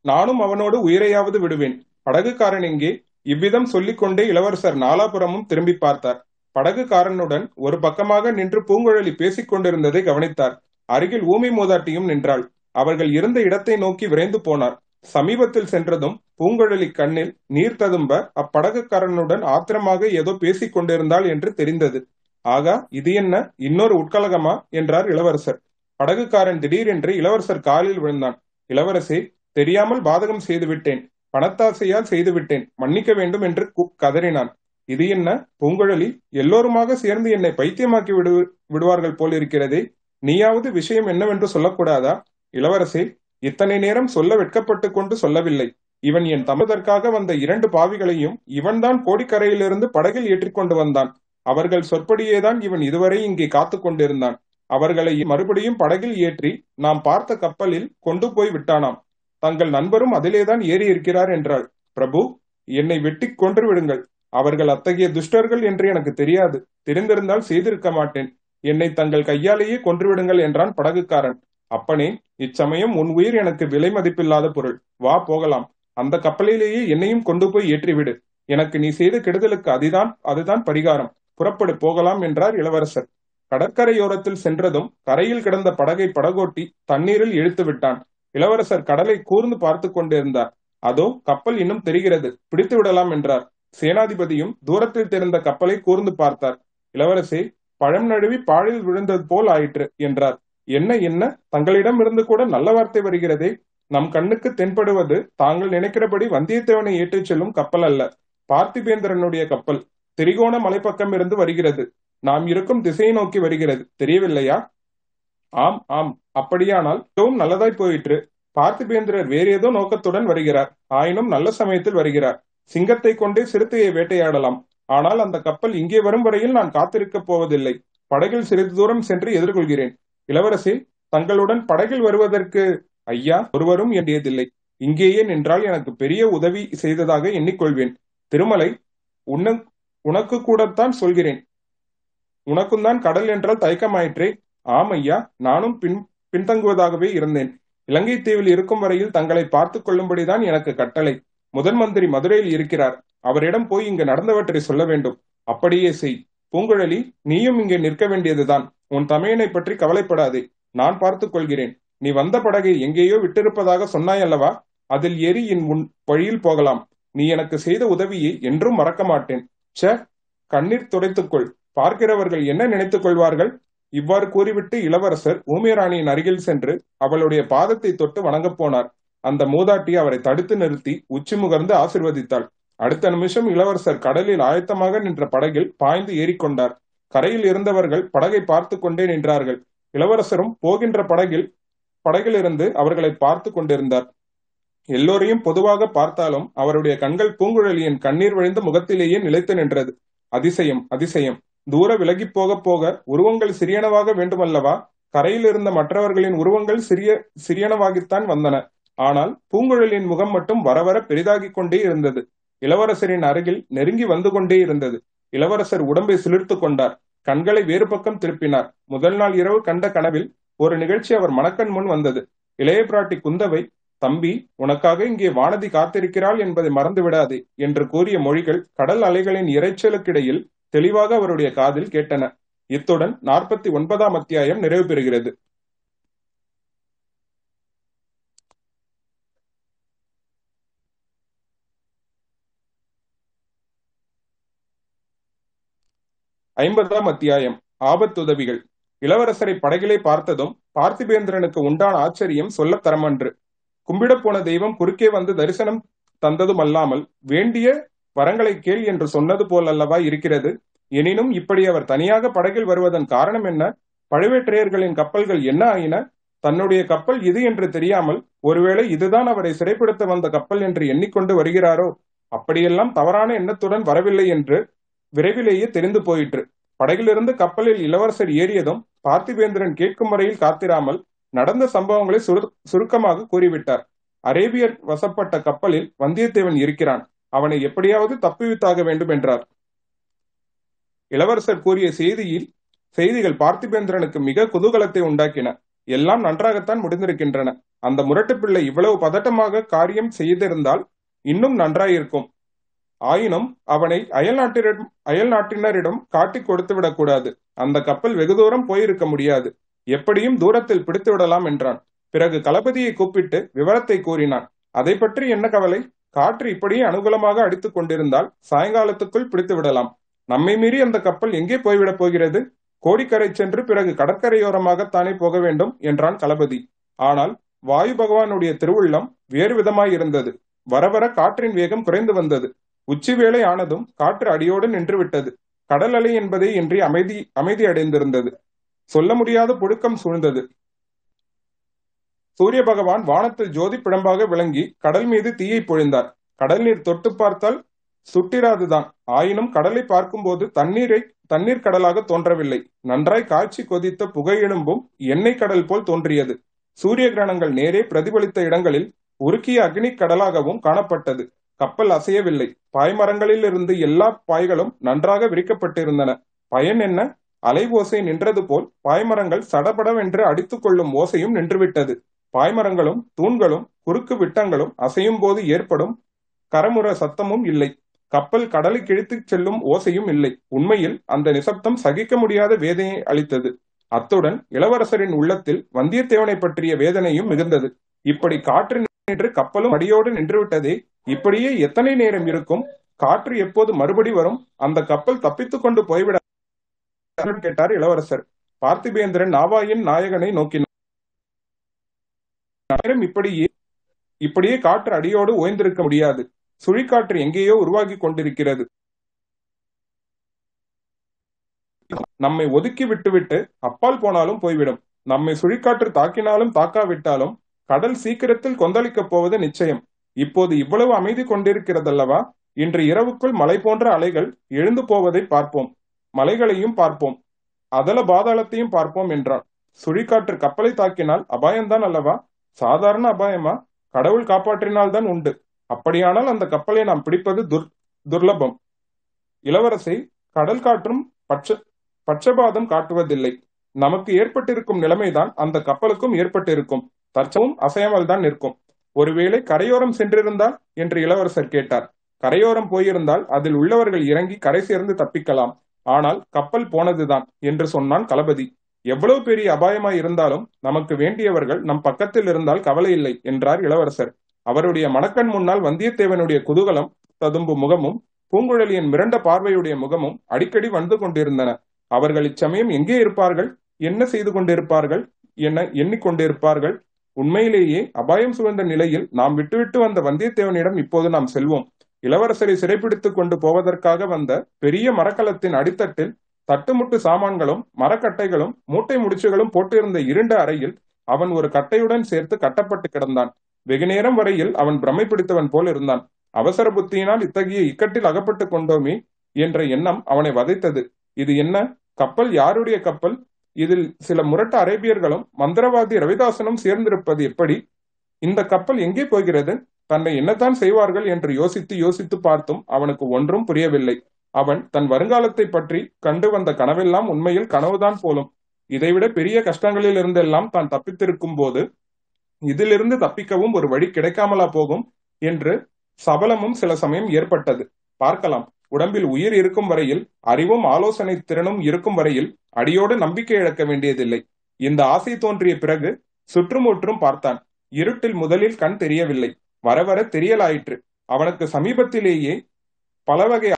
நானும் அவனோடு உயிரையாவது விடுவேன். படகுக்காரன் எங்கே? இவ்விதம் சொல்லிக்கொண்டே இளவரசர் நாலாபுரமும் திரும்பி பார்த்தார். படகுக்காரனுடன் ஒரு பக்கமாக நின்று பூங்குழலி பேசிக் கொண்டிருந்ததை கவனித்தார். அருகில் ஊமை மூதாட்டியும் நின்றாள். அவர்கள் இருந்த இடத்தை நோக்கி விரைந்து போனார். சமீபத்தில் சென்றதும் பூங்குழலி கண்ணில் நீர் ததும்ப அப்படகுக்காரனுடன் ஆத்திரமாக ஏதோ பேசிக் கொண்டிருந்தாள் என்று தெரிந்தது. ஆகா இது என்ன? இன்னொரு உட்கலகமா? என்றார் இளவரசர். படகுக்காரன் திடீரென்று இளவரசர் காலில் விழுந்தான். இளவரசே தெரியாமல் பாதகம் செய்துவிட்டேன். பணத்தாசையால் செய்துவிட்டேன். மன்னிக்க வேண்டும் என்று கதறினான். இது என்ன? பூங்குழலி எல்லோருமாக சேர்ந்து என்னை பைத்தியமாக்கி விடு விடுவார்கள் போலிருக்கிறதே. நீயாவது விஷயம் என்னவென்று சொல்லக்கூடாதா? இளவரசே இத்தனை நேரம் சொல்ல வெட்கப்பட்டு கொண்டு சொல்லவில்லை. இவன் என் தமதற்காக வந்த இரண்டு பாவிகளையும் இவன்தான் கோடிக்கரையிலிருந்து படகில் ஏற்றிக்கொண்டு வந்தான். அவர்கள் சொற்படியேதான் இவன் இதுவரை இங்கே காத்து கொண்டிருந்தான். அவர்களை மறுபடியும் படகில் ஏற்றி நாம் பார்த்த கப்பலில் கொண்டு போய் விட்டானாம். தங்கள் நண்பரும் அதிலேதான் ஏறி இருக்கிறார் என்றாள். பிரபு என்னை வெட்டி கொன்று விடுங்கள். அவர்கள் அத்தகைய துஷ்டர்கள் என்று எனக்கு தெரியாது. தெரிந்திருந்தால் செய்திருக்க மாட்டேன். என்னை தங்கள் கையாலேயே கொன்றுவிடுங்கள் என்றான் படகுக்காரன். அப்பனே இச்சமயம் உன் உயிர் எனக்கு விலை மதிப்பில்லாத பொருள். வா போகலாம். அந்த கப்பலிலேயே என்னையும் கொண்டு போய் ஏற்றிவிடு. எனக்கு நீ செய்த கெடுதலுக்கு அதுதான் அதுதான் பரிகாரம். புறப்படு போகலாம் என்றார் இளவரசர். கடற்கரையோரத்தில் சென்றதும் கரையில் கிடந்த படகை படகோட்டி தண்ணீரில் இழுத்து விட்டான். இளவரசர் கடலை கூர்ந்து பார்த்து கொண்டிருந்தார். அதோ கப்பல் இன்னும் தெரிகிறது. பிடித்து விடலாம் என்றார். சேனாதிபதியும் தூரத்தில் தெரிந்த கப்பலை கூர்ந்து பார்த்தார். இளவரசே பழம் நழுவி பாழில் விழுந்தது போல் ஆயிற்று என்றார். என்ன என்ன? தங்களிடம் இருந்து கூட நல்ல வார்த்தை வருகிறதே. நம் கண்ணுக்கு தென்படுவது தாங்கள் நினைக்கிறபடி வந்தியத்தேவனை ஏற்றிச் செல்லும் கப்பல் அல்ல பார்த்திபேந்திரனுடைய கப்பல். திரிகோண மலைப்பக்கம் இருந்து வருகிறது. நாம் இருக்கும் திசையை நோக்கி வருகிறது. தெரியவில்லையா? ஆம் ஆம். அப்படியானால் மிகவும் நல்லதாய் போயிற்று. பார்த்திபேந்திரர் வேறு ஏதோ நோக்கத்துடன் வருகிறார். ஆயினும் நல்ல சமயத்தில் வருகிறார். சிங்கத்தை கொண்டே சிறுத்தையை வேட்டையாடலாம். ஆனால் அந்த கப்பல் இங்கே வரும் வரையில் நான் காத்திருக்கப் போவதில்லை. படகில் சிறிது தூரம் சென்று எதிர்கொள்கிறேன். இளவரசி தங்களுடன் படகில் வருவதற்கு ஐயா ஒருவரும் எண்ணியதில்லை இங்கேயே நின்றால் எனக்கு பெரிய உதவி செய்ததாக எண்ணிக்கொள்வேன். திருமலை உன்ன உனக்கு கூடத்தான் சொல்கிறேன். உனக்கும் தான் கடல் என்றால் தயக்கமாயிற்றே. ஆம் ஐயா நானும் பின் பின்தங்குவதாகவே இருந்தேன். இலங்கை தீவில் இருக்கும் வரையில் தங்களை பார்த்துக் கொள்ளும்படிதான் எனக்கு கட்டளை. முதன் மந்திரி மதுரையில் இருக்கிறார். அவரிடம் போய் இங்கு நடந்தவற்றை சொல்ல வேண்டும். அப்படியே செய். பூங்குழலி நீயும் இங்கே நிற்க வேண்டியதுதான். உன் தமையனை பற்றி கவலைப்படாதே. நான் பார்த்துக் கொள்கிறேன். நீ வந்த படகை எங்கேயோ விட்டிருப்பதாக சொன்னாய் அல்லவா அதில் ஏறி என் உன் வழியில் போகலாம். நீ எனக்கு செய்த உதவியை என்றும் மறக்க மாட்டேன். ச கண்ணீர் துடைத்துக்கொள் பார்க்கிறவர்கள் என்ன நினைத்துக் கொள்வார்கள்? இவ்வாறு கூறிவிட்டு இளவரசர் ஊமியராணியின் அருகில் சென்று அவளுடைய பாதத்தை தொட்டு வணங்கப் போனார். அந்த மூதாட்டி அவரை தடுத்து நிறுத்தி உச்சி முகர்ந்து ஆசிர்வதித்தாள். அடுத்த நிமிஷம் இளவரசர் கடலில் ஆயத்தமாக நின்ற படகில் பாய்ந்து ஏறிக்கொண்டார். கரையில் இருந்தவர்கள் படகை பார்த்து கொண்டே நின்றார்கள். இளவரசரும் போகின்ற படகில் படகிலிருந்து அவர்களை பார்த்து கொண்டிருந்தார். எல்லோரையும் பொதுவாக பார்த்தாலும் அவருடைய கண்கள் பூங்குழலியின் கண்ணீர் வழிந்த முகத்திலேயே நிலைத்து நின்றது. அதிசயம் அதிசயம். தூர விலகி போக போக உருவங்கள் சிறியனவாக வேண்டுமல்லவா? கரையில் இருந்த மற்றவர்களின் உருவங்கள் சிறிய சிறியனவாகித்தான் வந்தன. ஆனால் பூங்குழலியின் முகம் மட்டும் வரவர பெரிதாகிக் கொண்டே இருந்தது. இளவரசரின் அருகில் நெருங்கி வந்து கொண்டே இருந்தது. இளவரசர் உடம்பை சிலிர்த்து கொண்டார். கண்களை வேறு பக்கம் திருப்பினார். முதல் நாள் இரவு கண்ட கனவில் ஒரு நிகழ்ச்சி அவர் மணக்கண் முன் வந்தது. இளைய பிராட்டி குந்தவை தம்பி உனக்காக இங்கே வானதி காத்திருக்கிறாள் என்பதை மறந்து விடாதே என்று கூறிய மொழிகள் கடல் அலைகளின் இரைச்சலுக்கிடையில் தெளிவாக அவருடைய காதில் கேட்டன. இத்துடன் நாற்பத்தி ஒன்பதாம் அத்தியாயம் நிறைவு பெறுகிறது ஐம்பதாம் அத்தியாயம். ஆபத்துதவிகள். இளவரசரை படகிலே பார்த்ததும் பார்த்திபேந்திரனுக்கு உண்டான ஆச்சரியம் சொல்ல தரமன்று. கும்பிடப் போன தெய்வம் குறுக்கே வந்து தரிசனம் தந்ததும் அல்லாமல் வேண்டிய வரங்களை கேள் என்று சொன்னது போல் அல்லவா இருக்கிறது? எனினும் இப்படி அவர் தனியாக படகில் வருவதன் காரணம் என்ன? பழுவேற்றையர்களின் கப்பல்கள் என்ன ஆயின? தன்னுடைய கப்பல் இது என்று தெரியாமல் ஒருவேளை இதுதான் அவரை சிறைப்படுத்த வந்த கப்பல் என்று எண்ணிக்கொண்டு வருகிறாரோ? அப்படியெல்லாம் தவறான எண்ணத்துடன் வரவில்லை என்று விரைவிலேயே தெரிந்து போயிற்று. படகிலிருந்து கப்பலில் இளவரசர் ஏறியதும் பார்த்திபேந்திரன் கேட்கும் வரையில் காத்திராமல் நடந்த சம்பவங்களை சுருக்கமாக கூறிவிட்டார். அரேபியர் வசப்பட்ட கப்பலில் வந்தியத்தேவன் இருக்கிறான். அவனை எப்படியாவது தப்புவித்தாக வேண்டும் என்றார். இளவரசர் கூறிய செய்தியில் செய்திகள் பார்த்திபேந்திரனுக்கு மிக குதூகலத்தை உண்டாக்கின. எல்லாம் நன்றாகத்தான் முடிந்திருக்கின்றன. அந்த முரட்டு பிள்ளை இவ்வளவு பதட்டமாக காரியம் செய்திருந்தால் இன்னும் நன்றாயிருக்கும். ஆயினும் அவனை அயல் அயல்நாட்டினரிடம் அயல் காட்டிக் கொடுத்து விடக்கூடாது. அந்த கப்பல் வெகு தூரம் போயிருக்க முடியாது. எப்படியும் தூரத்தில் பிடித்து விடலாம் என்றான். பிறகு தளபதியை கூப்பிட்டு விவரத்தை கூறினான். அதை பற்றி என்ன கவலை? காற்று இப்படியே அனுகூலமாக அடித்துக் கொண்டிருந்தால் சாயங்காலத்துக்குள் பிடித்து விடலாம். நம்மை மீறி அந்த கப்பல் எங்கே போய்விடப் போகிறது? கோடிக்கரை சென்று பிறகு கடற்கரையோரமாகத்தானே போக வேண்டும் என்றான் தளபதி. ஆனால் வாயு பகவானுடைய திருவுள்ளம் வேறு விதமாயிருந்தது. வர வர காற்றின் வேகம் குறைந்து வந்தது. உச்சிவேளை ஆனதும் காற்று அடியோடு நின்று விட்டது கடல் அலை என்பதே இன்றி அமைதி அமைதி அடைந்திருந்தது. சொல்ல முடியாத புழுக்கம் சூழ்ந்தது. சூரிய பகவான் வானத்தில் ஜோதி பிழம்பாக விளங்கி கடல் மீது தீயை பொழிந்தார். கடல் நீர் தொட்டு பார்த்தால் சுட்டிராதுதான். ஆயினும் கடலை பார்க்கும்போது தண்ணீரை தண்ணீர் கடலாக தோன்றவில்லை. நன்றாய் காய்ச்சி கொதித்த புகையெழும்பும் எண்ணெய் கடல் போல் தோன்றியது. சூரிய கிரணங்கள் நேரே பிரதிபலித்த இடங்களில் உருக்கிய அக்னி கடலாகவும் காணப்பட்டது. கப்பல் அசையவில்லை. பாய்மரங்களில் இருந்து எல்லா பாய்களும் நன்றாக விரிக்கப்பட்டிருந்தன. பயன் என்ன? அலை ஓசை நின்றது போல் பாய்மரங்கள் சடபடவென்று அடித்துக் கொள்ளும் ஓசையும் நின்றுவிட்டது. பாய்மரங்களும் தூண்களும் குறுக்கு விட்டங்களும் அசையும் போது ஏற்படும் கரமுற சத்தமும் இல்லை. கப்பல் கடலை கிழித்துச் செல்லும் ஓசையும் இல்லை. உண்மையில் அந்த நிசப்தம் சகிக்க முடியாத வேதனையை அளித்தது. அத்துடன் இளவரசரின் உள்ளத்தில் வந்தியத்தேவனை பற்றிய வேதனையும் மிகுந்தது. இப்படி காற்று நின்று கப்பலும் அடியோடு நின்றுவிட்டதே இப்படியே எத்தனை நேரம் இருக்கும்? காற்று எப்போது மறுபடி வரும்? அந்த கப்பல் தப்பித்துக் கொண்டு போய்விட கேட்டார் இளவரசர். பார்த்திபேந்திரன் நாவாயின் நாயகனை நோக்கினார். இப்படியே இப்படியே காற்று அடியோடு ஓய்ந்திருக்க முடியாது. சுழிக்காற்று எங்கேயோ உருவாகி கொண்டிருக்கிறது. நம்மை ஒதுக்கி விட்டுவிட்டு அப்பால் போனாலும் போய்விடும். நம்மை சுழிக்காற்று தாக்கினாலும் தாக்காவிட்டாலும் கடல் சீக்கிரத்தில் கொந்தளிக்கப் போவது நிச்சயம். இப்போது இவ்வளவு அமைதி கொண்டிருக்கிறதல்லவா? இன்று இரவுக்குள் மலை போன்ற அலைகள் எழுந்து போவதை பார்ப்போம். மலைகளையும் பார்ப்போம். அதல பாதாளத்தையும் பார்ப்போம் என்றான் சுழிக்காற்று கப்பலை தாக்கினால் அபாயம்தான் அல்லவா? சாதாரண அபாயமா? கடவுள் காப்பாற்றினால்தான் உண்டு. அப்படியானால் அந்த கப்பலை நாம் பிடிப்பது துர் துர்லபம். இளவரசை கடல் காற்றும் பட்ச பட்சபாதம் காட்டுவதில்லை. நமக்கு ஏற்பட்டிருக்கும் நிலைமைதான் அந்த கப்பலுக்கும் ஏற்பட்டிருக்கும். தற்சவும் அசையாமல் தான் நிற்கும். ஒருவேளை கரையோரம் சென்றிருந்தால்? என்று இளவரசர் கேட்டார். கரையோரம் போயிருந்தால் அதில் உள்ளவர்கள் இறங்கி கரை சேர்ந்து தப்பிக்கலாம். ஆனால் கப்பல் போனதுதான் என்று சொன்னான் தளபதி. எவ்வளவு பெரிய அபாயமாய் இருந்தாலும் நமக்கு வேண்டியவர்கள் நம் பக்கத்தில் இருந்தால் கவலை இல்லை என்றார் இளவரசர். அவருடைய மணக்கண் முன்னால் வந்தியத்தேவனுடைய குதூகலம் ததும்பு முகமும் பூங்குழலியின் மிரண்ட பார்வையுடைய முகமும் அடிக்கடி வந்து கொண்டிருந்தன. அவர்கள் இச்சமயம் எங்கே இருப்பார்கள்? என்ன செய்து கொண்டிருப்பார்கள்? என எண்ணிக்கொண்டிருப்பார்கள். உண்மையிலேயே அபாயம் சூழ்ந்த நிலையில் நாம் விட்டுவிட்டு வந்த வந்தியத்தேவனிடம் இப்போது நாம் செல்வோம். இளவரசரை சிறைப்பிடித்துக் கொண்டு போவதற்காக வந்த பெரிய மரக்கலத்தின் அடித்தட்டில் தட்டுமுட்டு சாமான்களும் மரக்கட்டைகளும் மூட்டை முடிச்சுகளும் போட்டிருந்த இருண்ட அறையில் அவன் ஒரு கட்டையுடன் சேர்த்து கட்டப்பட்டு கிடந்தான். வெகு நேரம் வரையில் அவன் பிரமை பிடித்தவன் போல் இருந்தான். அவசர புத்தியினால் இத்தகைய இக்கட்டில் அகப்பட்டுக் கொண்டோமே என்ற எண்ணம் அவனை வதைத்தது. இது என்ன? கப்பல்? யாருடைய கப்பல்? இதில் சில முரட்ட அரேபியர்களும் மந்திரவாதி ரவிதாசனும் சேர்ந்திருப்பது எப்படி? இந்த கப்பல் எங்கே போகிறது? தன்னை என்னத்தான் செய்வார்கள் என்று யோசித்து யோசித்து பார்த்தும் அவனுக்கு ஒன்றும் புரியவில்லை. அவன் தன் வருங்காலத்தை பற்றி கண்டு வந்த கனவெல்லாம் உண்மையில் கனவுதான் போலும். இதைவிட பெரிய கஷ்டங்களில் இருந்தெல்லாம் தான் தப்பித்திருக்கும் போது இதிலிருந்து தப்பிக்கவும் ஒரு வழி கிடைக்காமலா போகும் என்று சபலமும் சில சமயம் ஏற்பட்டது. பார்க்கலாம். உடம்பில் உயிர் இருக்கும் வரையில் அறிவும் ஆலோசனை திறனும் இருக்கும் வரையில் அடியோடு நம்பிக்கை இழக்க வேண்டியதில்லை. இந்த ஆசை தோன்றிய பிறகு சுற்றுமுற்றும் பார்த்தான். இருட்டில் முதலில் கண் தெரியவில்லை. வர வர தெரியலாயிற்று. அவனுக்கு சமீபத்திலேயே பல வகை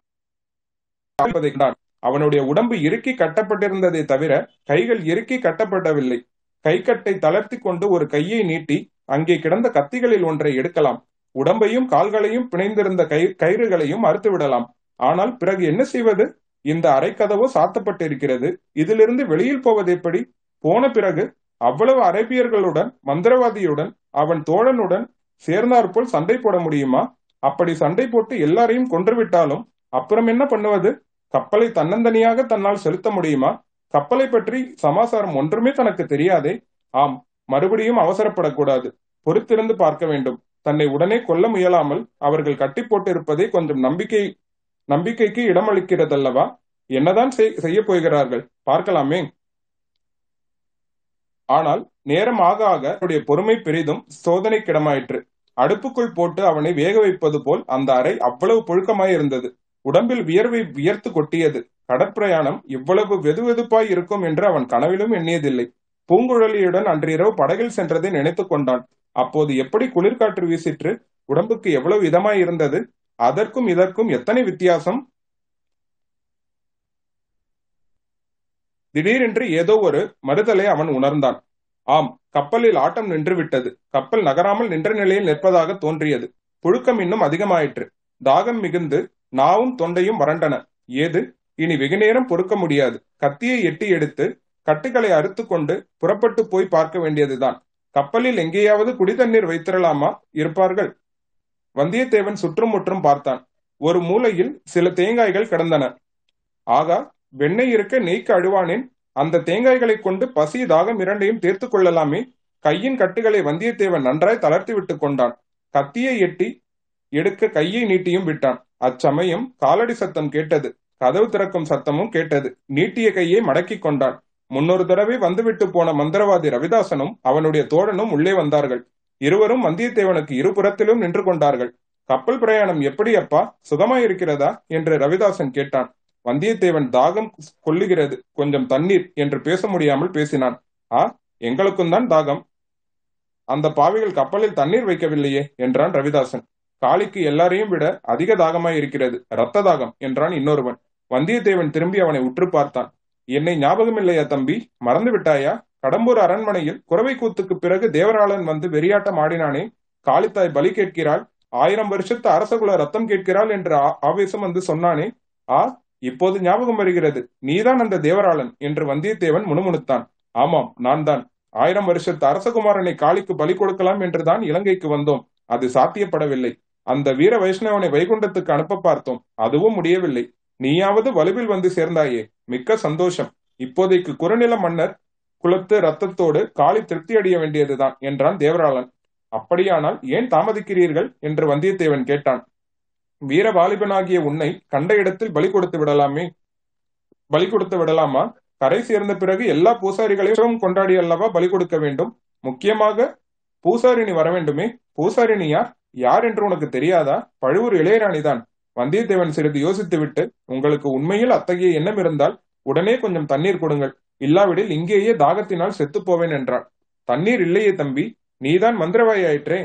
அவனுடைய உடம்பு இறுக்கி கட்டப்பட்டிருந்ததை தவிர கைகள் இறுக்கி கட்டப்படவில்லை. கைக்கட்டை தளர்த்தி கொண்டு ஒரு கையை நீட்டி அங்கே கிடந்த கத்திகளில் ஒன்றை எடுக்கலாம். உடம்பையும் கால்களையும் பிணைந்திருந்த கை கயிறுகளையும் அறுத்து விடலாம் ஆனால் பிறகு என்ன செய்வது? இந்த அரைக்கதவு சாத்தப்பட்டிருக்கிறது. இதிலிருந்து வெளியில் போவது எப்படி? போன பிறகு அவ்வளவு அரேபியர்களுடன் மந்திரவாதியுடன் அவன் தோழனுடன் சேர்ந்தாற்போல் சண்டை போட முடியுமா? அப்படி சண்டை போட்டு எல்லாரையும் கொன்றுவிட்டாலும் அப்புறம் என்ன பண்ணுவது? கப்பலை தன்னந்தனியாக தன்னால் செலுத்த முடியுமா? கப்பலை பற்றி சமாசாரம் ஒன்றுமே தனக்கு தெரியாதே. ஆம் மறுபடியும் அவசரப்படக்கூடாது. பொறுத்திருந்து பார்க்க வேண்டும். தன்னை உடனே கொல்ல முயலாமல் அவர்கள் கட்டி போட்டிருப்பதே கொஞ்சம் நம்பிக்கை நம்பிக்கைக்கு இடமளிக்கிறதல்லவா? என்னதான் செய்ய போகிறார்கள் பார்க்கலாமே. ஆனால் நேரம் ஆக ஆக அவருடைய பொறுமை பெரிதும் சோதனைக்கிடமாயிற்று அடுப்புக்குள் போட்டு அவனை வேக வைப்பது போல் அந்த அறை அவ்வளவு புழுக்கமாய் இருந்தது உடம்பில் வியர்வை வியர்த்து கொட்டியது. கடற்பிரயாணம் இவ்வளவு வெதுவெதுப்பாய் இருக்கும் என்று அவன் கனவிலும் எண்ணியதில்லை. பூங்குழலியுடன் அன்றிரவு படகில் சென்றதை நினைத்துக் கொண்டான். அப்போது எப்படி குளிர்காற்று வீசிற்று? உடம்புக்கு எவ்வளவு இதமாய் இருந்தது அதற்கும் இதற்கும் எத்தனை வித்தியாசம்? திடீரென்று ஏதோ ஒரு மறுதலை அவன் உணர்ந்தான். ஆம் கப்பலில் ஆட்டம் நின்று விட்டது கப்பல் நகராமல் நின்ற நிலையில் நிற்பதாக தோன்றியது. புழுக்கம் இன்னும் அதிகமாயிற்று. தாகம் மிகுந்து நாவும் தொண்டையும் வறண்டன. ஏது? இனி வெகுநேரம் பொறுக்க முடியாது. கத்தியை எட்டி எடுத்து கட்டுகளை அறுத்து கொண்டு புறப்பட்டு போய் பார்க்க வேண்டியதுதான். கப்பலில் எங்கேயாவது குடிதண்ணீர் வைத்திரலாமா? இருப்பார்கள். வந்தியத்தேவன் சுற்றும் முற்றும் பார்த்தான். ஒரு மூலையில் சில தேங்காய்கள் கிடந்தன. ஆகா வெண்ணெய் இருக்க நெய்க்கு அழுவானேன். அந்த தேங்காய்களை கொண்டு பசி தாகம் இரண்டையும் தீர்த்து கொள்ளலாமே. கையின் கட்டுகளை வந்தியத்தேவன் நன்றாய் தளர்த்தி விட்டு கொண்டான். கத்தியை எட்டி எடுக்க கையை நீட்டியும் விட்டான். அச்சமயம் காலடி சத்தம் கேட்டது. கதவு திறக்கும் சத்தமும் கேட்டது. நீட்டிய கையை மடக்கிக் கொண்டான். முன்னொரு தடவை வந்துவிட்டு போன மந்திரவாதி ரவிதாசனும் அவனுடைய தோழனும் உள்ளே வந்தார்கள். இருவரும் வந்தியத்தேவனுக்கு இருபுறத்திலும் நின்று கொண்டார்கள். கப்பல் பிரயாணம் எப்படி அப்பா? சுகமாயிருக்கிறதா? என்று ரவிதாசன் கேட்டான். வந்தியத்தேவன் தாகம் கொல்லுகிறது கொஞ்சம் தண்ணீர் என்று பேச முடியாமல் பேசினான். ஆ எங்களுக்கும் தான் தாகம். அந்த பாவிகள் கப்பலில் தண்ணீர் வைக்கவில்லையே என்றான் ரவிதாசன். காளிக்கு எல்லாரையும் விட அதிக தாகமாய் இருக்கிறது ரத்த தாகம் என்றான் இன்னொருவன். வந்தியத்தேவன் திரும்பி அவனை உற்று பார்த்தான். என்னை ஞாபகம் இல்லையா தம்பி? மறந்து விட்டாயா கடம்பூர் அரண்மனையில் குறவை கூத்துக்கு பிறகு தேவராளன் வந்து வெறியாட்டம் ஆடினானே. காளித்தாய் பலி கேட்கிறாள். ஆயிரம் வருஷத்து அரசகுல ரத்தம் கேட்கிறாள் என்று ஆவேசம் வந்து சொன்னானே. ஆ இப்போது ஞாபகம் வருகிறது. நீதான் அந்த தேவராளன் என்று வந்தியத்தேவன் முணுமுணுத்தான். ஆமாம் நான் தான் ஆயிரம் வருஷத்து அரசகுமாரனை காளிக்கு பலி கொடுக்கலாம் என்றுதான் இலங்கைக்கு வந்தோம். அது சாத்தியப்படவில்லை. அந்த வீர வைஷ்ணவனை வைகுண்டத்துக்கு அனுப்ப பார்த்தோம். அதுவும் முடியவில்லை. நீயாவது வலுவில் வந்து சேர்ந்தாயே. மிக்க சந்தோஷம். இப்போதைக்கு குறுநில மன்னர் குலத்து ரத்தத்தோடு காளி திருப்தி அடைய வேண்டியதுதான் என்றான் தேவராளன். அப்படியானால் ஏன் தாமதிக்கிறீர்கள்? என்று வந்தியத்தேவன் கேட்டான். வீர வாலிபனாகிய உன்னை கண்ட இடத்தில் பலி கொடுத்து விடலாமே? பலி கொடுத்து விடலாமா? கரை சேர்ந்த பிறகு எல்லா பூசாரிகளையும் கொண்டாடி அல்லவா பலி கொடுக்க வேண்டும்? முக்கியமாக பூசாரிணி வர வேண்டுமே? பூசாரிணி யார்? யார் என்று உனக்கு தெரியாதா? பழுவூர் இளையராணிதான். வந்தியத்தேவன் சிறிது யோசித்துவிட்டு உங்களுக்கு உண்மையில் அத்தகைய எண்ணம் இருந்தால் உடனே கொஞ்சம் தண்ணீர் கொடுங்கள். இல்லாவிடில் இங்கேயே தாகத்தினால் செத்து போவேன் என்றான். தண்ணீர் இல்லையே தம்பி நீதான் மந்திரவாயாயிற்றே.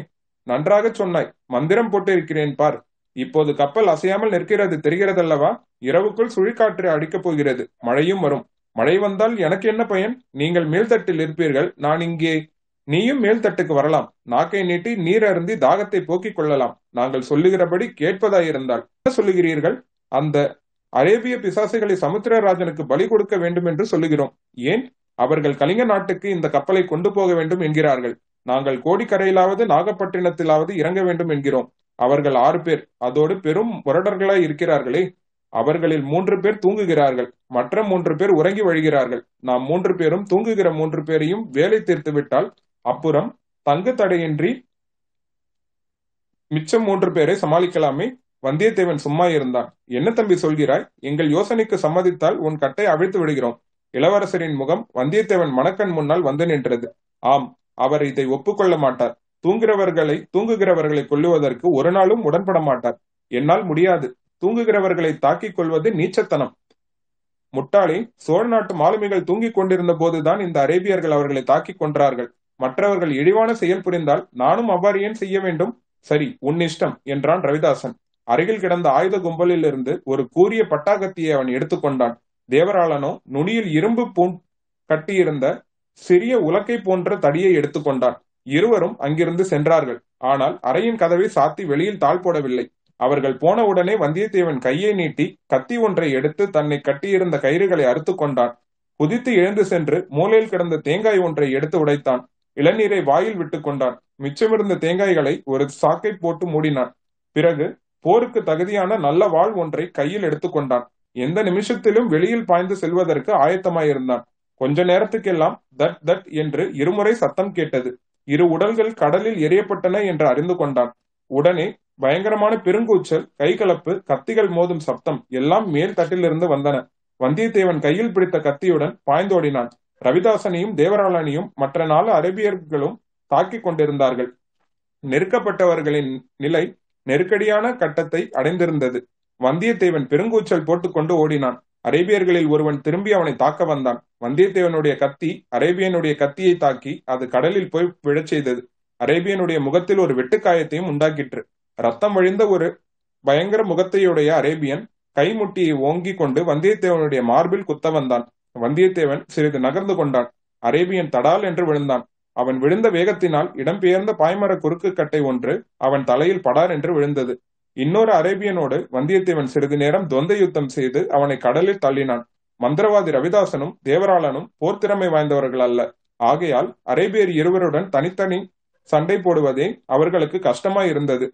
நன்றாக சொன்னாய் மந்திரம் போட்டு இருக்கிறேன் பார். இப்போது கப்பல் அசையாமல் நிற்கிறது தெரிகிறதல்லவா? இரவுக்குள் சுழிக்காற்று அடிக்கப் போகிறது மழையும் வரும். மழை வந்தால் எனக்கு என்ன பயன்? நீங்கள் மேல்தட்டில் இருப்பீர்கள் நான் இங்கே. நீயும் மேல்தட்டுக்கு வரலாம் நாக்கை நீட்டி நீர் அருந்தி தாகத்தை போக்கிக் கொள்ளலாம். நாங்கள் சொல்லுகிறபடி கேட்பதாயிருந்தால் என்ன சொல்லுகிறீர்கள்? அந்த அரேபிய பிசாசுகளை சமுத்திரராஜனுக்கு பலி கொடுக்க வேண்டும் என்று சொல்லுகிறோம். ஏன்? அவர்கள் கலிங்க நாட்டுக்கு இந்த கப்பலை கொண்டு போக வேண்டும் என்கிறார்கள். நாங்கள் கோடிக்கரையிலாவது நாகப்பட்டினத்திலாவது இறங்க வேண்டும் என்கிறோம். அவர்கள் ஆறு பேர். அதோடு பெரும் முரடர்களாய் இருக்கிறார்களே. அவர்களில் மூன்று பேர் தூங்குகிறார்கள். மற்ற மூன்று பேர் உறங்கி வழிகிறார்கள். நாம் மூன்று பேரும் தூங்குகிற மூன்று பேரையும் வேலை தீர்த்து விட்டால் அப்புறம் தங்கு தடையின்றி மிச்சம் மூன்று பேரை சமாளிக்கலாமே. வந்தியத்தேவன் சும்மா இருந்தான். என்ன தம்பி சொல்கிறாய்? எங்கள் யோசனைக்கு சம்மதித்தால் உன் கட்டை அவிழ்த்து விடுகிறோம். இளவரசரின் முகம் வந்தியத்தேவன் மணக்கண் முன்னால் வந்து நின்றது. ஆம் அவர் இதை ஒப்புக்கொள்ள மாட்டார். தூங்குகிறவர்களை தூங்குகிறவர்களை கொல்லுவதற்கு ஒரு நாளும் உடன்பட மாட்டார். என்னால் முடியாது. தூங்குகிறவர்களை தாக்கிக் கொள்வது நீச்சத்தனம். முட்டாளி சோழ நாட்டு மாலுமிகள் தூங்கிக் கொண்டிருந்த போதுதான் இந்த அரேபியர்கள் அவர்களை தாக்கிக் கொன்றார்கள். மற்றவர்கள் இழிவான செயல் புரிந்தால் நானும் அவ்வாறு ஏன் செய்ய வேண்டும்? சரி உன் இஷ்டம் என்றான் ரவிதாசன். அருகில் கிடந்த ஆயுத கும்பலில் இருந்து ஒரு கூரிய பட்டாக்கத்தியை அவன் எடுத்துக்கொண்டான். தேவராளனோ நுனியில் இரும்பு பூண் கட்டியிருந்த சிறிய உலக்கை போன்ற தடியை எடுத்துக்கொண்டான். இருவரும் அங்கிருந்து சென்றார்கள். ஆனால் அறையின் கதவை சாத்தி வெளியில் தாழ் போடவில்லை. அவர்கள் போன உடனே வந்தியத்தேவன் கையை நீட்டி கத்தி ஒன்றை எடுத்து தன்னை கட்டியிருந்த கயிறுகளை அறுத்து கொண்டான். குதித்து எழுந்து சென்று மூலையில் கிடந்த தேங்காய் ஒன்றை எடுத்து உடைத்தான். இளநீரை வாயில் விட்டு கொண்டான். மிச்சமிருந்த தேங்காய்களை ஒரு சாக்கை போட்டு மூடினான். பிறகு போருக்கு தகுதியான நல்ல வாழ் ஒன்றை கையில் எடுத்துக்கொண்டான். எந்த நிமிஷத்திலும் வெளியில் பாய்ந்து செல்வதற்கு ஆயத்தமாயிருந்தான். கொஞ்ச நேரத்துக்கெல்லாம் தட் தட் என்று இருமுறை சத்தம் கேட்டது. இரு உடல்கள் கடலில் எரியப்பட்டன என்று அறிந்து கொண்டான். உடனே பயங்கரமான பெருங்கூச்சல் கைகலப்பு கத்திகள் மோதும் சப்தம் எல்லாம் மேல் தட்டிலிருந்து வந்தன. வந்தியத்தேவன் கையில் பிடித்த கத்தியுடன் பாய்ந்தோடினான். ரவிதாசனையும் தேவராளனையும் மற்ற நாலு அரேபியர்களும் தாக்கிக் கொண்டிருந்தார்கள். நெருக்கப்பட்டவர்களின் நிலை நெருக்கடியான கட்டத்தை அடைந்திருந்தது. வந்தியத்தேவன் பெருங்கூச்சல் போட்டுக்கொண்டு ஓடினான். அரேபியர்களில் ஒருவன் திரும்பி அவனை தாக்க வந்தான். வந்தியத்தேவனுடைய கத்தி அரேபியனுடைய கத்தியை தாக்கி அது கடலில் போய் விழச் செய்தது. அரேபியனுடைய முகத்தில் ஒரு வெட்டுக்காயத்தையும் உண்டாக்கிற்று. ரத்தம் வழிந்த ஒரு பயங்கர முகத்தையுடைய அரேபியன் கைமுட்டியை ஓங்கிக் கொண்டு வந்தியத்தேவனுடைய மார்பில் குத்த வந்தான். வந்தியத்தேவன் சிறிது நகர்ந்து கொண்டான். அரேபியன் தடால் என்று விழுந்தான். அவன் விழுந்த வேகத்தினால் இடம்பெயர்ந்த பாய்மர குறுக்கு கட்டை ஒன்று அவன் தலையில் படார் என்று விழுந்தது. இன்னொரு அரேபியனோடு வந்தியத்தேவன் சிறிது நேரம் துவந்த யுத்தம் செய்து அவனை கடலில் தள்ளினான். மந்திரவாதி ரவிதாசனும் தேவராளனும் போர்த்திறமை வாய்ந்தவர்கள் அல்ல. ஆகையால் அரேபியர் இருவருடன் தனித்தனி சண்டை போடுவதே அவர்களுக்கு கஷ்டமாய் இருந்தது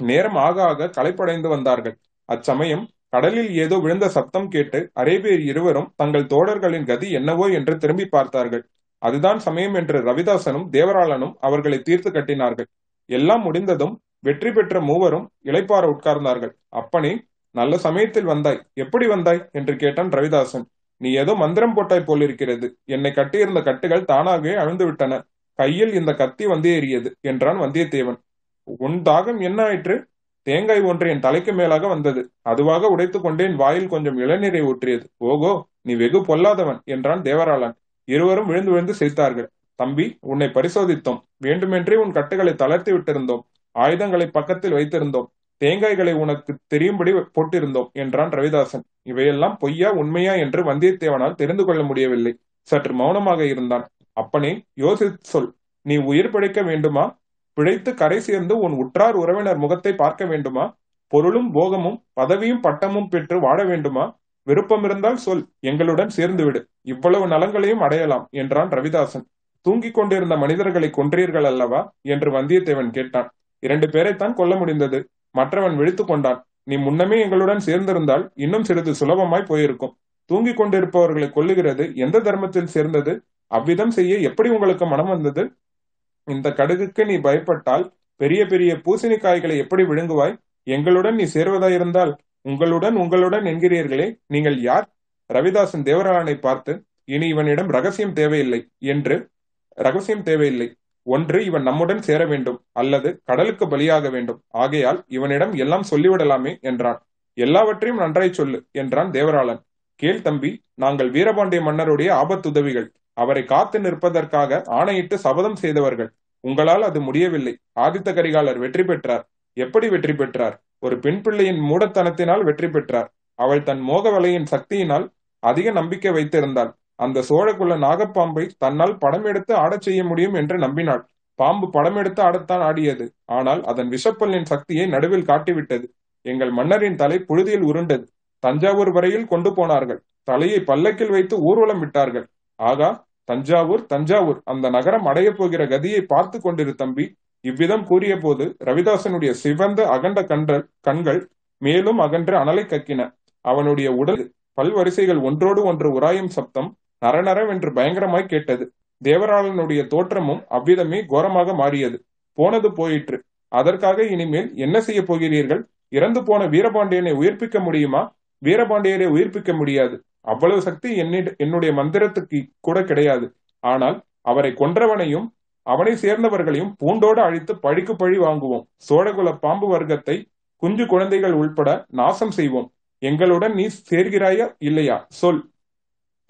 நேரம் ஆக ஆக களைப்படைந்து வந்தார்கள். அச்சமயம் கடலில் ஏதோ விழுந்த சப்தம் கேட்டு அரேபியர் இருவரும் தங்கள் தோழர்களின் கதி என்னவோ என்று திரும்பி பார்த்தார்கள். அதுதான் சமயம் என்று ரவிதாசனும் தேவராளனும் அவர்களை தீர்த்து கட்டினார்கள். எல்லாம் முடிந்ததும் வெற்றி பெற்ற மூவரும் இளைப்பார உட்கார்ந்தார்கள். அப்பனே நல்ல சமயத்தில் வந்தாய். எப்படி வந்தாய்? என்று கேட்டான் ரவிதாசன். நீ ஏதோ மந்திரம் போட்டாய் போலிருக்கிறது. என்னை கட்டியிருந்த கட்டுகள் தானாகவே அழுந்து விட்டன கையில் இந்த கத்தி வந்து ஏறியது என்றான் வந்தியத்தேவன். உன் தாகம் என்ன ஆயிற்று? தேங்காய் ஒன்று என் தலைக்கு மேலாக வந்தது. அதுவாக உடைத்துக் கொண்டேன் வாயில் கொஞ்சம் இளநீரை ஊற்றியது. ஓகோ நீ வெகு பொல்லாதவன் என்றான் தேவராளன். இருவரும் விழுந்து விழுந்து சிரித்தார்கள். தம்பி உன்னை பரிசோதித்தோம். வேண்டுமென்றே உன் கட்டுகளை தளர்த்தி விட்டிருந்தோம். ஆயுதங்களை பக்கத்தில் வைத்திருந்தோம். தேங்காய்களை உனக்கு தெரியும்படி போட்டிருந்தோம் என்றான் ரவிதாசன். இவையெல்லாம் பொய்யா உண்மையா என்று வந்தியத்தேவனால் தெரிந்து கொள்ள முடியவில்லை. சற்று மௌனமாக இருந்தான். அப்பனே யோசித்து சொல். நீ உயிர் பிழைக்க வேண்டுமா? பிழைத்து கரை சேர்ந்து உன் உற்றார் உறவினர் முகத்தை பார்க்க வேண்டுமா? பொருளும் போகமும் பதவியும் பட்டமும் பெற்று வாழ வேண்டுமா? விருப்பம் இருந்தால் சொல் எங்களுடன் சேர்ந்து விடு இவ்வளவு நலங்களையும் அடையலாம் என்றான் ரவிதாசன். தூங்கிக் கொண்டிருந்த மனிதர்களை கொன்றீர்கள் அல்லவா? என்று வந்தியத்தேவன் கேட்டான். இரண்டு பேரைத்தான் கொல்ல முடிந்தது. மற்றவன் விழித்துக் கொண்டான். நீ முன்னமே எங்களுடன் சேர்ந்திருந்தால் இன்னும் சிறிது சுலபமாய் போயிருக்கும். தூங்கிக் கொண்டிருப்பவர்களை கொல்லுகிறது எந்த தர்மத்தில் சேர்ந்தது? அவ்விதம் செய்ய எப்படி உங்களுக்கு மனம் வந்தது? இந்த கடுகுக்கு நீ பயப்பட்டால் பெரிய பெரிய பூசணிக்காய்களை எப்படி விழுங்குவாய்? எங்களுடன் நீ சேர்வதாயிருந்தால் உங்களுடன் உங்களுடன் என்கிறீர்களே நீங்கள் யார்? ரவிதாசன் தேவராளனை பார்த்து இனி இவனிடம் ரகசியம் தேவையில்லை என்று ரகசியம் தேவையில்லை. ஒன்று இவன் நம்முடன் சேர வேண்டும் அல்லது கடலுக்கு பலியாக வேண்டும். ஆகையால் இவனிடம் எல்லாம் சொல்லிவிடலாமே என்றான். எல்லாவற்றையும் நன்றாய் சொல்லு என்றான் தேவராளன். கேள் தம்பி நாங்கள் வீரபாண்டிய மன்னருடைய ஆபத்துதவிகள். அவரை காத்து நிற்பதற்காக ஆணையிட்டு சபதம் செய்தவர்கள். உங்களால் அது முடியவில்லை. ஆதித்த கரிகாலர் வெற்றி பெற்றார். எப்படி வெற்றி பெற்றார்? ஒரு பெண் பிள்ளையின் மூடத்தனத்தினால் வெற்றி பெற்றார். அவள் தன் மோக வலையின் சக்தியினால் அதிக நம்பிக்கை வைத்திருந்தாள். அந்த சோழக்குள்ள நாகப்பாம்பை தன்னால் படம் எடுத்து ஆடச் செய்ய முடியும் என்று நம்பினாள். பாம்பு படம் எடுத்து ஆடத்தான் ஆடியது. ஆனால் அதன் விஷப்பல்லின் சக்தியை நடுவில் காட்டிவிட்டது. எங்கள் மன்னரின் தலை புழுதியில் உருண்டது. தஞ்சாவூர் வரையில் கொண்டு போனார்கள். தலையை பல்லக்கில் வைத்து ஊர்வலம் விட்டார்கள். ஆகா தஞ்சாவூர் தஞ்சாவூர். அந்த நகரம் அடையப் போகிற கதியை பார்த்து கொண்டிரு தம்பி. இவ்விதம் கூறிய போது ரவிதாசனுடைய சிவந்த அகண்ட கன்றல் கண்கள் மேலும் அகன்று அனலை கக்கின. அவனுடைய உடல் பல்வரிசைகள் ஒன்றோடு ஒன்று உராயும் சப்தம் நரநரவென்று பயங்கரமாய் கேட்டது. தேவராளனுடைய தோற்றமும் அவ்விதமே கோரமாக மாறியது. போனது போயிற்று. அதற்காக இனிமேல் என்ன செய்ய போகிறீர்கள்? இறந்து போன வீரபாண்டியனை உயிர்ப்பிக்க முடியுமா? வீரபாண்டியரை உயிர்ப்பிக்க முடியாது. அவ்வளவு சக்தி என்னுடைய மந்திரத்துக்கு கூட கிடையாது. ஆனால் அவரை கொன்றவனையும் அவனை சேர்ந்தவர்களையும் பூண்டோடு அழித்து பழிக்கு பழி வாங்குவோம். சோழகுல பாம்பு வர்க்கத்தை குஞ்சு குழந்தைகள் உள்பட நாசம் செய்வோம். எங்களுடன் நீ சேர்கிறாயா இல்லையா? சொல்.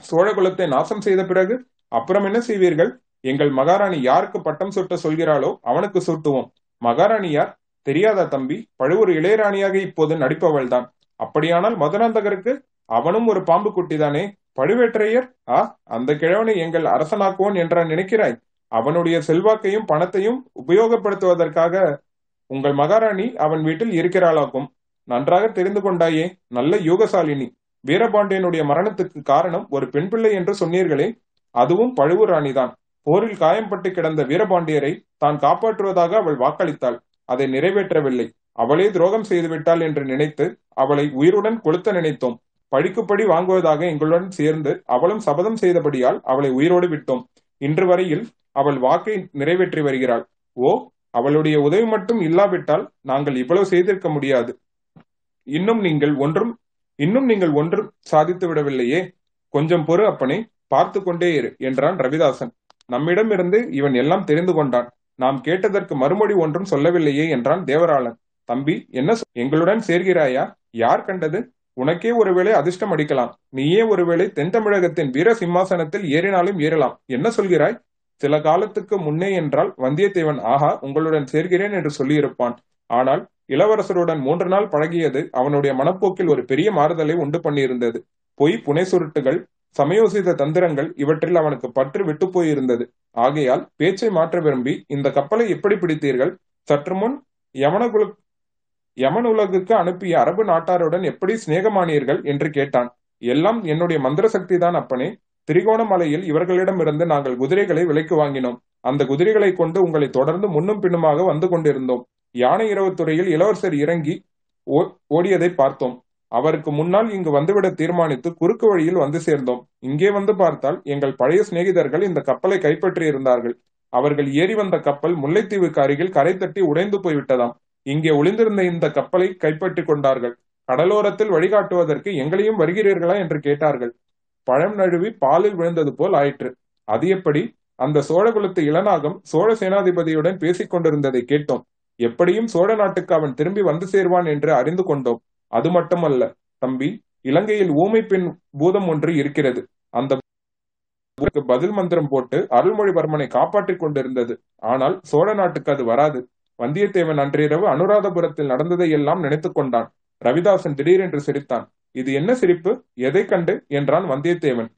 சோழகுலத்தை நாசம் செய்த பிறகு அப்புறம் என்ன செய்வீர்கள்? எங்கள் மகாராணி யாருக்கு பட்டம் சுட்ட சொல்கிறாளோ அவனுக்கு சுட்டுவோம். மகாராணி யார்? தெரியாதா தம்பி? பழுவூர் இளையராணியாக இப்போது நடிப்பவள் தான் அப்படியானால் மதுராந்தகருக்கு அவனும் ஒரு பாம்பு குட்டிதானே பழுவேற்றையர் ஆ அந்த கிழவனை எங்கள் அரசனாக்குவோன் என்றா நினைக்கிறாய்? அவனுடைய செல்வாக்கையும் பணத்தையும் உபயோகப்படுத்துவதற்காக உங்கள் மகாராணி அவன் வீட்டில் இருக்கிறாளாக்கும் நன்றாக தெரிந்து கொண்டாயே நல்ல யோகசாலினி. வீரபாண்டியனுடைய மரணத்துக்கு காரணம் ஒரு பெண் பிள்ளை என்று சொன்னீர்களே அதுவும் பழுவூர் ராணிதான். போரில் காயம்பட்டு கிடந்த வீரபாண்டியரை தான் காப்பாற்றுவதாக அவள் வாக்களித்தாள். அதை நிறைவேற்றவில்லை. அவளே துரோகம் செய்துவிட்டாள் என்று நினைத்து அவளை உயிருடன் கொளுத்த நினைத்தோம். பழிக்குப்படி வாங்குவதாக எங்களுடன் சேர்ந்து அவளும் சபதம் செய்தபடியால் அவளை உயிரோடு விட்டோம். இன்று வரையில் அவள் வாக்கை நிறைவேற்றி வருகிறாள். ஓ அவளுடைய உதவி மட்டும் இல்லாவிட்டால் நாங்கள் இவ்வளவு செய்திருக்க முடியாது. இன்னும் நீங்கள் ஒன்றும் இன்னும் நீங்கள் ஒன்றும் சாதித்து விடவில்லையே. கொஞ்சம் பொறு அப்பனே பார்த்து கொண்டே இரு என்றான் ரவிதாசன். நம்மிடமிருந்து இவன் எல்லாம் தெரிந்து கொண்டான். நாம் கேட்டதற்கு மறுமொழி ஒன்றும் சொல்லவில்லையே என்றான் தேவராளன். தம்பி என்ன எங்களுடன் சேர்கிறாயா? யார் கண்டது? உனக்கே ஒருவேளை அதிர்ஷ்டம் அடிக்கலாம். நீயே ஒருவேளை தென் தமிழகத்தின் வீர சிம்மாசனத்தில் ஏறினாலும் ஏறலாம். என்ன சொல்கிறாய்? சில காலத்துக்கு முன்னே என்றால் வந்தியத்தேவன் ஆஹா உங்களுடன் சேர்கிறேன் என்று சொல்லியிருப்பான். ஆனால் இளவரசருடன் மூன்று நாள் பழகியது அவனுடைய மனப்போக்கில் ஒரு பெரிய மாறுதலை உண்டு பண்ணியிருந்தது. பொய் புனை சுருட்டுகள் சமயோசித தந்திரங்கள் இவற்றில் அவனுக்கு பற்று விட்டு போயிருந்தது. ஆகையால் பேச்சை மாற்ற விரும்பி இந்த கப்பலை எப்படி பிடித்தீர்கள்? சற்று முன் யமனகுல யமன் உலகுக்கு அனுப்பிய அரபு நாட்டாருடன் எப்படி சிநேகமானீர்கள் என்று கேட்டான். எல்லாம் என்னுடைய மந்திர சக்தி தான் அப்பனே திரிகோணமலையில் இவர்களிடமிருந்து நாங்கள் குதிரைகளை விலைக்கு வாங்கினோம். அந்த குதிரைகளை கொண்டு உங்களை தொடர்ந்து முன்னும் பின்னுமாக வந்து கொண்டிருந்தோம். யானை இரவுத்துறையில் இளவரசர் இறங்கி ஓடியதை பார்த்தோம். அவருக்கு முன்னால் இங்கு வந்துவிட தீர்மானித்து குறுக்கு வழியில் வந்து சேர்ந்தோம். இங்கே வந்து பார்த்தால் எங்கள் பழைய சிநேகிதர்கள் இந்த கப்பலை கைப்பற்றி இருந்தார்கள் அவர்கள் ஏறி வந்த கப்பல் முல்லைத்தீவுக்கு அருகில் கரை தட்டி உடைந்து போய்விட்டதாம். இங்கே ஒளிந்திருந்த இந்த கப்பலை கைப்பற்றிக் கொண்டார்கள். கடலோரத்தில் வழிகாட்டுவதற்கு எங்களையும் வருகிறீர்களா என்று கேட்டார்கள். பழம் நழுவி பாலில் விழுந்தது போல் ஆயிற்று. அது எப்படி? அந்த சோழகுலத்து இளநாகம் சோழ சேனாதிபதியுடன் பேசிக் கொண்டிருந்ததை கேட்டோம். எப்படியும் சோழ நாட்டுக்கு அவன் திரும்பி வந்து சேர்வான் என்று அறிந்து கொண்டோம். அது மட்டுமல்ல தம்பி இலங்கையில் ஊமை பெண் பூதம் ஒன்று இருக்கிறது. அந்த பதில் மந்திரம் போட்டு அருள்மொழிவர்மனை காப்பாற்றிக் கொண்டிருந்தது. ஆனால் சோழ நாட்டுக்கு அது வராது. வந்தியத்தேவன் அன்றிரவு அனுராதபுரத்தில் நடந்ததை எல்லாம் நினைத்துக் கொண்டான். ரவிதாசன் திடீரென்று சிரித்தான். இது என்ன சிரிப்பு? எதை கண்டு? என்றான் வந்தியத்தேவன்.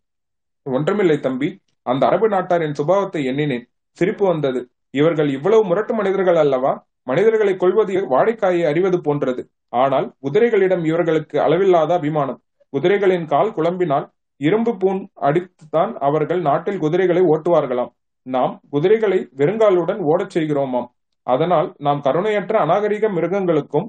ஒன்றுமில்லை தம்பி. அந்த அரபு நாட்டாரின் சுபாவத்தை எண்ணினேன். சிரிப்பு வந்தது. இவர்கள் இவ்வளவு முரட்டு மனிதர்கள் அல்லவா? மனிதர்களை கொள்வது வாழைக்காயை அறிவது போன்றது. ஆனால் குதிரைகளிடம் இவர்களுக்கு அளவில்லாத அபிமானம். குதிரைகளின் கால் குழம்பினால் இரும்பு பூண் அடித்துத்தான் அவர்கள் நாட்டில் குதிரைகளை ஓட்டுவார்களாம். நாம் குதிரைகளை வெறுங்காலுடன் ஓடச் செய்கிறோமாம். அதனால் நாம் கருணையற்ற அநாகரிக மிருகங்களுக்கும்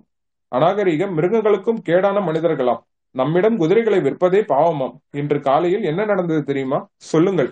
அநாகரிக மிருகங்களுக்கும் கேடான மனிதர்களாம். நம்மிடம் குதிரைகளை விற்பதே பாவமாம். இன்று காலையில் என்ன நடந்தது தெரியுமா? சொல்லுங்கள்.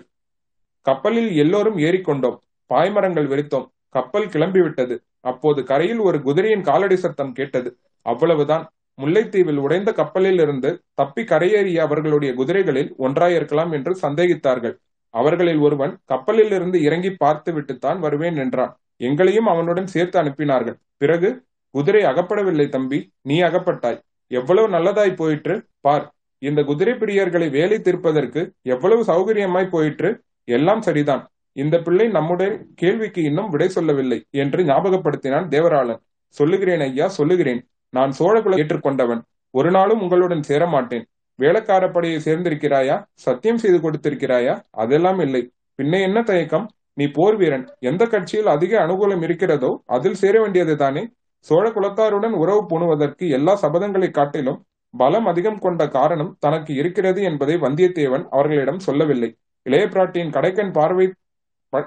கப்பலில் எல்லோரும் ஏறிக்கொண்டோம். பாய்மரங்கள் வெறித்தோம். கப்பல் கிளம்பிவிட்டது. அப்போது கரையில் ஒரு குதிரையின் காலடி சத்தம் கேட்டது. அவ்வளவுதான். முல்லைத்தீவில் உடைந்த கப்பலில் இருந்து தப்பி கரையேறிய அவர்களுடைய குதிரைகளில் ஒன்றாயிருக்கலாம் என்று சந்தேகித்தார்கள். அவர்களில் ஒருவன் கப்பலில் இருந்து இறங்கி பார்த்து விட்டுத்தான் வருவேன் என்றான். எங்களையும் அவனுடன் சேர்த்து அனுப்பினார்கள். பிறகு குதிரை அகப்படவில்லை தம்பி நீ அகப்பட்டாய். எவ்வளவு நல்லதாய் போயிற்று பார். இந்த குதிரை பிரியர்களை வேலை தீர்ப்பதற்கு எவ்வளவு சௌகரியமாய் போயிற்று எல்லாம் சரிதான். இந்த பிள்ளை நம்முடைய கேள்விக்கு இன்னும் விடை சொல்லவில்லை என்று ஞாபகப்படுத்தினான் தேவராளன். சொல்லுகிறேன் ஐயா சொல்லுகிறேன். நான் சோழகுல ஏற்றுக்கொண்டவன். ஒரு நாளும் உங்களுடன் சேரமாட்டேன். வேலைக்கார படையை சேர்ந்திருக்கிறாயா? சத்தியம் செய்து கொடுத்திருக்கிறாயா? அதெல்லாம் இல்லை. பின்ன என்ன தயக்கம்? நீ போர் வீரன். எந்த கட்சியில் அதிக அனுகூலம் இருக்கிறதோ அதில் சேர வேண்டியது தானே? சோழ குலத்தாருடன் உறவு பூணுவதற்கு எல்லா சபதங்களை காட்டிலும் பலம் அதிகம் கொண்ட காரணம் தனக்கு இருக்கிறது என்பதை வந்தியத்தேவன் அவர்களிடம் சொல்லவில்லை. இளைய பிராட்டியின் கடைக்கன் பார்வை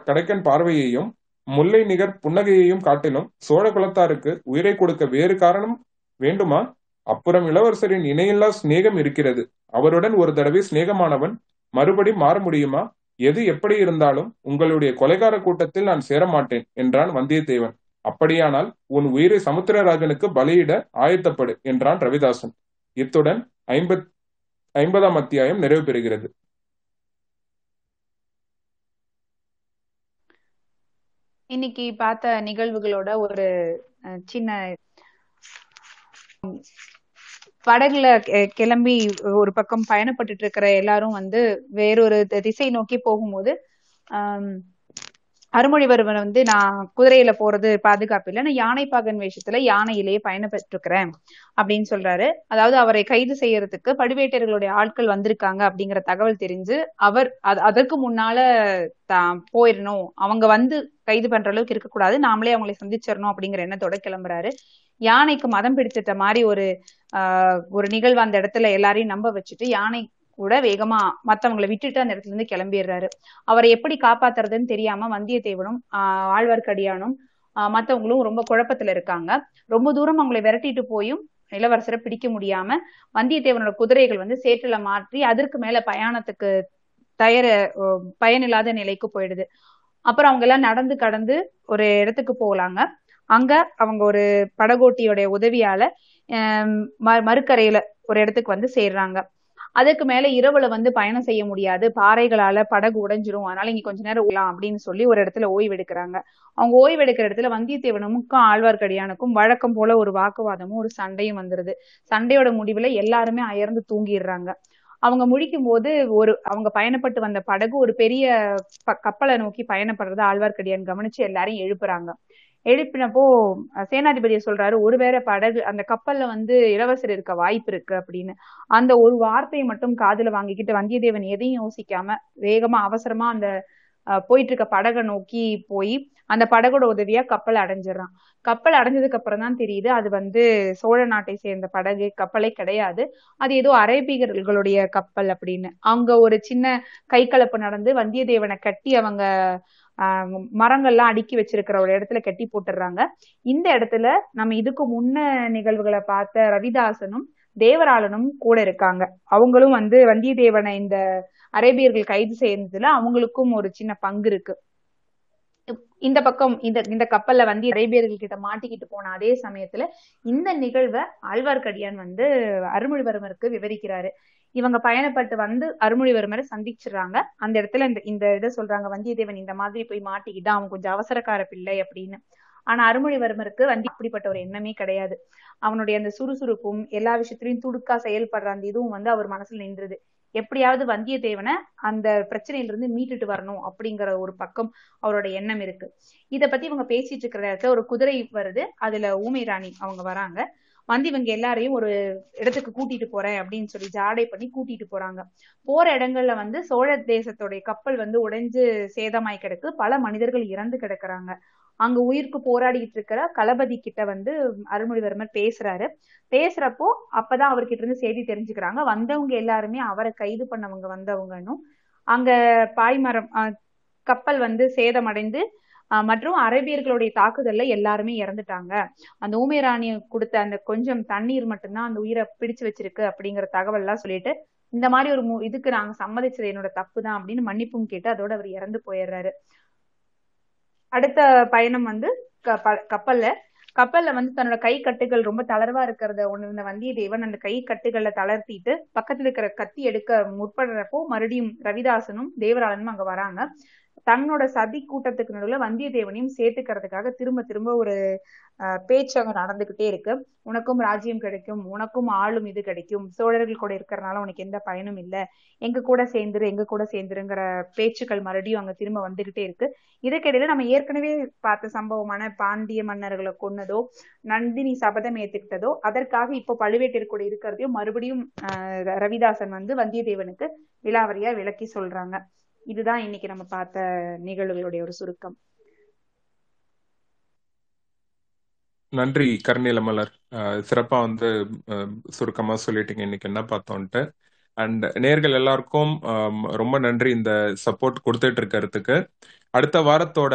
கடைக்கன் பார்வையையும் முல்லை நிகர் புன்னகையையும் காட்டிலும் சோழ குலத்தாருக்கு உயிரை கொடுக்க வேறு காரணம் வேண்டுமா? அப்புறம் இளவரசரின் இணையில்லா சிநேகம் இருக்கிறது. அவருடன் ஒரு தடவை சிநேகமானவன் மறுபடி மாற முடியுமா? எது எப்படி இருந்தாலும் உங்களுடைய கொலைகார கூட்டத்தில் நான் சேரமாட்டேன் என்றான் வந்தியத்தேவன். அப்படியானால் உன் உயிரை சமுத்திரராஜனுக்கு பலியிட ஆயத்தப்படு என்றான் ரவிதாசன். இத்துடன் ஐம்பத் ஐம்பதாம் அத்தியாயம் நிறைவு பெறுகிறது. இன்னைக்கு பார்த்த நிகழ்வுகளோட ஒரு சின்ன படகுல கிளம்பி ஒரு பக்கம் பயணப்பட்டுட்டு இருக்கிற எல்லாரும் வந்து வேறொரு திசை நோக்கி போகும்போது ஆஹ் அருமொழிவர்மன் வந்து நான் குதிரையில போறது பாதுகாப்பு இல்லை நான் யானைப்பாகன் வேஷத்துல யானையிலேயே பயணப்பட்டிருக்கிறேன் அப்படின்னு சொல்றாரு. அதாவது அவரை கைது செய்யறதுக்கு படுவேட்டையர்களுடைய ஆட்கள் வந்திருக்காங்க அப்படிங்கிற தகவல் தெரிஞ்சு அவர் அதற்கு முன்னால தான் போயிடணும். அவங்க வந்து கைது பண்ற அளவுக்கு இருக்கக்கூடாது. நாமளே அவங்களை சந்திச்சிடணும் அப்படிங்கிற எண்ணத்தோட கிளம்புறாரு. யானைக்கு மதம் பிடிச்சிட்ட மாதிரி ஒரு ஆஹ் ஒரு நிகழ்வு அந்த இடத்துல எல்லாரையும் நம்ப வச்சுட்டு யானை கூட வேகமா மத்தவங்களை விட்டுட்டு அந்த இடத்துல இருந்து கிளம்பிடுறாரு. அவரை எப்படி காப்பாத்துறதுன்னு தெரியாம வந்தியத்தேவனும் ஆஹ் ஆழ்வார்க்கடியானும் ஆஹ் மத்தவங்களும் ரொம்ப குழப்பத்துல இருக்காங்க. ரொம்ப தூரம் அவங்களை விரட்டிட்டு போயும் இளவரசரை பிடிக்க முடியாம வந்தியத்தேவனோட குதிரைகள் வந்து சேற்றுல மாற்றி அதற்கு மேல பயணத்துக்கு தயார பயனில்லாத நிலைக்கு போயிடுது. அப்புறம் அவங்க எல்லாம் நடந்து கடந்து ஒரு இடத்துக்கு போகலாங்க அங்க அவங்க ஒரு படகோட்டியோடைய உதவியால மறுக்கரையில ஒரு இடத்துக்கு வந்து சேர்றாங்க. அதுக்கு மேல இரவுல வந்து பயணம் செய்ய முடியாது. பாறைகளால படகு உடைஞ்சிரும். அதனால இங்க கொஞ்ச நேரம் ஓலாம் அப்படின்னு சொல்லி ஒரு இடத்துல ஓய்வு எடுக்கிறாங்க. அவங்க ஓய்வு எடுக்கிற இடத்துல வந்தியத்தேவனமுக்கும் ஆழ்வார்க்கடியானுக்கும் வழக்கம் போல ஒரு வாக்குவாதமும் ஒரு சண்டையும் வந்துருது. சண்டையோட முடிவுல எல்லாருமே அயர்ந்து தூங்கிடுறாங்க. அவங்க முழிக்கும் போது ஒரு அவங்க பயணப்பட்டு வந்த படகு ஒரு பெரிய கப்பலை நோக்கி பயணப்படுறத ஆழ்வார்க்கடியான் கவனிச்சு எல்லாரையும் எழுப்புறாங்க. எழுப்பினப்போ சேனாதிபதியை சொல்றாரு ஒருவேளை படகு அந்த கப்பல்ல வந்து இளவரசர் இருக்க வாய்ப்பு இருக்கு அப்படின்னு. அந்த ஒரு வார்த்தையை மட்டும் காதுல வாங்கிக்கிட்டு வந்தியத்தேவன் எதையும் யோசிக்காம வேகமா அவசரமா அந்த போயிட்டு இருக்க படகை நோக்கி போய் அந்த படகோட உதவியா கப்பல் அடைஞ்சிடறான். கப்பல் அடைஞ்சதுக்கு அப்புறம் தான் தெரியுது அது வந்து சோழ நாட்டை சேர்ந்த படகு கப்பலே கிடையாது. அது ஏதோ அரேபியர்களுடைய கப்பல் அப்படின்னு. அங்க ஒரு சின்ன கை கலப்பு நடந்து வந்தியத்தேவனை கட்டி அவங்க மரங்கள்லாம் அடுக்கி வச்சிருக்கிற ஒரு இடத்துல கட்டி போட்டுடுறாங்க இந்த இடத்துல நம்ம இதுக்கு முன்ன நிகழ்வுகளை பார்த்த ரவிதாசனும் தேவராளனும் கூட இருக்காங்க. அவங்களும் வந்து வந்தியத்தேவனை இந்த அரேபியர்கள் கைது செய்யறதுல அவங்களுக்கும் ஒரு சின்ன பங்கு இருக்கு. இந்த பக்கம் இந்த இந்த கப்பல்ல வந்து அரேபியர்கள் கிட்ட மாட்டிக்கிட்டு போன அதே சமயத்துல இந்த நிகழ்வை ஆழ்வார்க்கடியான் வந்து அருள்மொழிவர்மருக்கு விவரிக்கிறாரு. இவங்க பயணப்பட்டு வந்து அருள்மொழிவர்மரை சந்திச்சிடுறாங்க. அந்த இடத்துல இந்த இந்த இதை சொல்றாங்க வந்தியத்தேவன் இந்த மாதிரி போய் மாட்டிக்கிட்டான் அவன் கொஞ்சம் அவசரக்கார பிள்ளை அப்படின்னு. ஆனா அருள்மொழிவர்மருக்கு வந்து அப்படிப்பட்ட ஒரு எண்ணமே கிடையாது. அவனுடைய அந்த சுறுசுறுப்பும் எல்லா விஷயத்திலையும் துடுக்கா செயல்படுற அந்த இதுவும் வந்து அவர் மனசுல நின்றுது. எப்படியாவது வந்தியத்தேவனை அந்த பிரச்சனையில இருந்து மீட்டுட்டு வரணும் அப்படிங்கிற ஒரு பக்கம் அவரோட எண்ணம் இருக்கு. இத பத்தி இவங்க பேசிட்டு இருக்கிற இடத்துல ஒரு குதிரை வருது. அதுல ஊமை ராணி அவங்க வராங்க. வந்து இவங்க எல்லாரையும் ஒரு இடத்துக்கு கூட்டிட்டு போறேன் அப்படின்னு சொல்லி ஜாடை பண்ணி கூட்டிட்டு போறாங்க. போற இடங்கள்ல வந்து சோழ தேசத்துடைய கப்பல் வந்து உடைஞ்சு சேதமாய் கிடக்கு. பல மனிதர்கள் இறந்து கிடக்குறாங்க. அங்க உயிருக்கு போராடிட்டு இருக்கிற களபதி கிட்ட வந்து அருள்மொழிவர்மர் பேசுறாரு. பேசுறப்போ அப்பதான் அவர்கிட்ட இருந்து செய்தி தெரிஞ்சுக்கிறாங்க. வந்தவங்க எல்லாருமே அவரை கைது பண்ணவங்க வந்தவங்கன்னும் அங்க பாய்மரம் கப்பல் வந்து சேதமடைந்து மற்றும் அரேபியர்களுடைய தாக்குதல்ல எல்லாருமே இறந்துட்டாங்க. அந்த ஊமேராணி கொடுத்த அந்த கொஞ்சம் தண்ணீர் மட்டும்தான் அந்த உயிரை பிடிச்சு வச்சிருக்கு அப்படிங்கிற தகவல் எல்லாம் சொல்லிட்டு இந்த மாதிரி ஒரு இதுக்கு நாங்க சம்மதிச்சது என்னோட தப்பு தான் அப்படின்னு மன்னிப்பும் கேட்டு அதோட அவர் இறந்து போயிடுறாரு. அடுத்த பயணம் வந்து கப்பல்ல. கப்பல்ல வந்து தன்னோட கை கட்டுகள் ரொம்ப தளர்வா இருக்கிறத ஒண்ணு வந்தியத்தேவன் அந்த கை கட்டுகளை தளர்த்திட்டு பக்கத்துல இருக்கிற கத்தி எடுக்க முற்படுறப்போ மறுபடியும் ரவிதாசனும் தேவராளனும் அங்க வராங்க. தன்னோட சதி கூட்டத்துக்கு நடுவில் வந்தியத்தேவனையும் சேர்த்துக்கிறதுக்காக திரும்ப திரும்ப ஒரு பேச்சு அங்க நடந்துகிட்டே இருக்கு. உனக்கும் ராஜ்யம் கிடைக்கும் உனக்கும் ஆளும் இது கிடைக்கும். சோழர்கள் கூட இருக்கிறனால உனக்கு எந்த பயனும் இல்லை. எங்க கூட சேர்ந்துரு எங்க கூட சேர்ந்துருங்கிற பேச்சுக்கள் மறுபடியும் அங்க திரும்ப வந்துகிட்டே இருக்கு. இதுக்கிடையில நம்ம ஏற்கனவே பார்த்த சம்பவமான பாண்டிய மன்னர்களை கொன்னதோ நந்தினி சபதம் ஏத்துக்கிட்டதோ அதற்காக இப்போ பழுவேட்டர் கூட இருக்கிறதையும் மறுபடியும் ரவிதாசன் வந்து வந்தியத்தேவனுக்கு விலாவரியா விளக்கி சொல்றாங்க. இதுதான் இன்னைக்கு நம்ம பார்த்த நிகழ்வுகளுடைய ஒரு சுருக்கம். நன்றி கருநீல மலர். சிறப்பா வந்து சுருக்கமா சொல்லிட்டீங்க. இன்னைக்கு என்ன பார்த்தோன்ட்டு. அண்ட் நேர்கள் எல்லாருக்கும் ரொம்ப நன்றி இந்த சப்போர்ட் கொடுத்துட்டு இருக்கிறதுக்கு. அடுத்த வாரத்தோட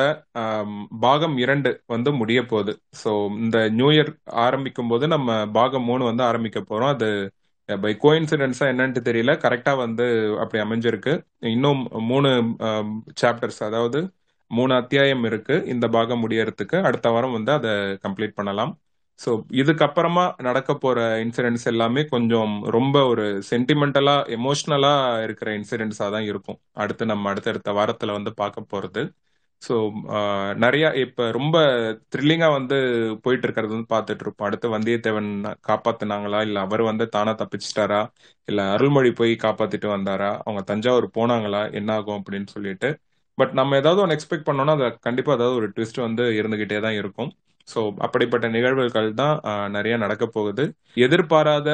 பாகம் இரண்டு வந்து முடிய போகுது ஸோ இந்த நியூ இயர் ஆரம்பிக்கும் போது நம்ம பாகம் மூணு வந்து ஆரம்பிக்க போறோம். அது பை கோயின்சிடென்ஸா என்னன்ட்டு தெரியல. கரெக்டா வந்து அப்படி அமைஞ்சிருக்கு. இன்னும் மூணு சாப்டர்ஸ் அதாவது மூணு அத்தியாயம் இருக்கு. இந்த பாகம் முடியறதுக்கு அடுத்த வாரம் வந்து அதை கம்ப்ளீட் பண்ணலாம். ஸோ இதுக்கப்புறமா நடக்க போற இன்சிடென்ட்ஸ் எல்லாமே கொஞ்சம் ரொம்ப ஒரு சென்டிமெண்டலா எமோஷ்னலா இருக்கிற இன்சிடென்ட்ஸா தான் இருக்கும். அடுத்து நம்ம அடுத்தடுத்த வாரத்துல வந்து பார்க்க போறது. ஸோ நிறைய இப்போ ரொம்ப த்ரில்லிங்காக வந்து போயிட்டு இருக்கிறது வந்து பார்த்துட்டு இருப்போம் அடுத்து வந்தியத்தேவன் காப்பாத்தினாங்களா? இல்லை அவர் வந்து தானா தப்பிச்சிட்டாரா? இல்லை அருள்மொழி போய் காப்பாத்திட்டு வந்தாரா? அவங்க தஞ்சாவூர் போனாங்களா? என்ன ஆகும் அப்படின்னு சொல்லிட்டு. பட் நம்ம ஏதாவது ஒன்று எக்ஸ்பெக்ட் பண்ணோம்னா அது கண்டிப்பாக ஏதாவது ஒரு ட்விஸ்ட் வந்து இருந்துகிட்டே தான் இருக்கும். ஸோ அப்படிப்பட்ட நிகழ்வுகள் தான் நிறைய நடக்க போகுது. எதிர்பாராத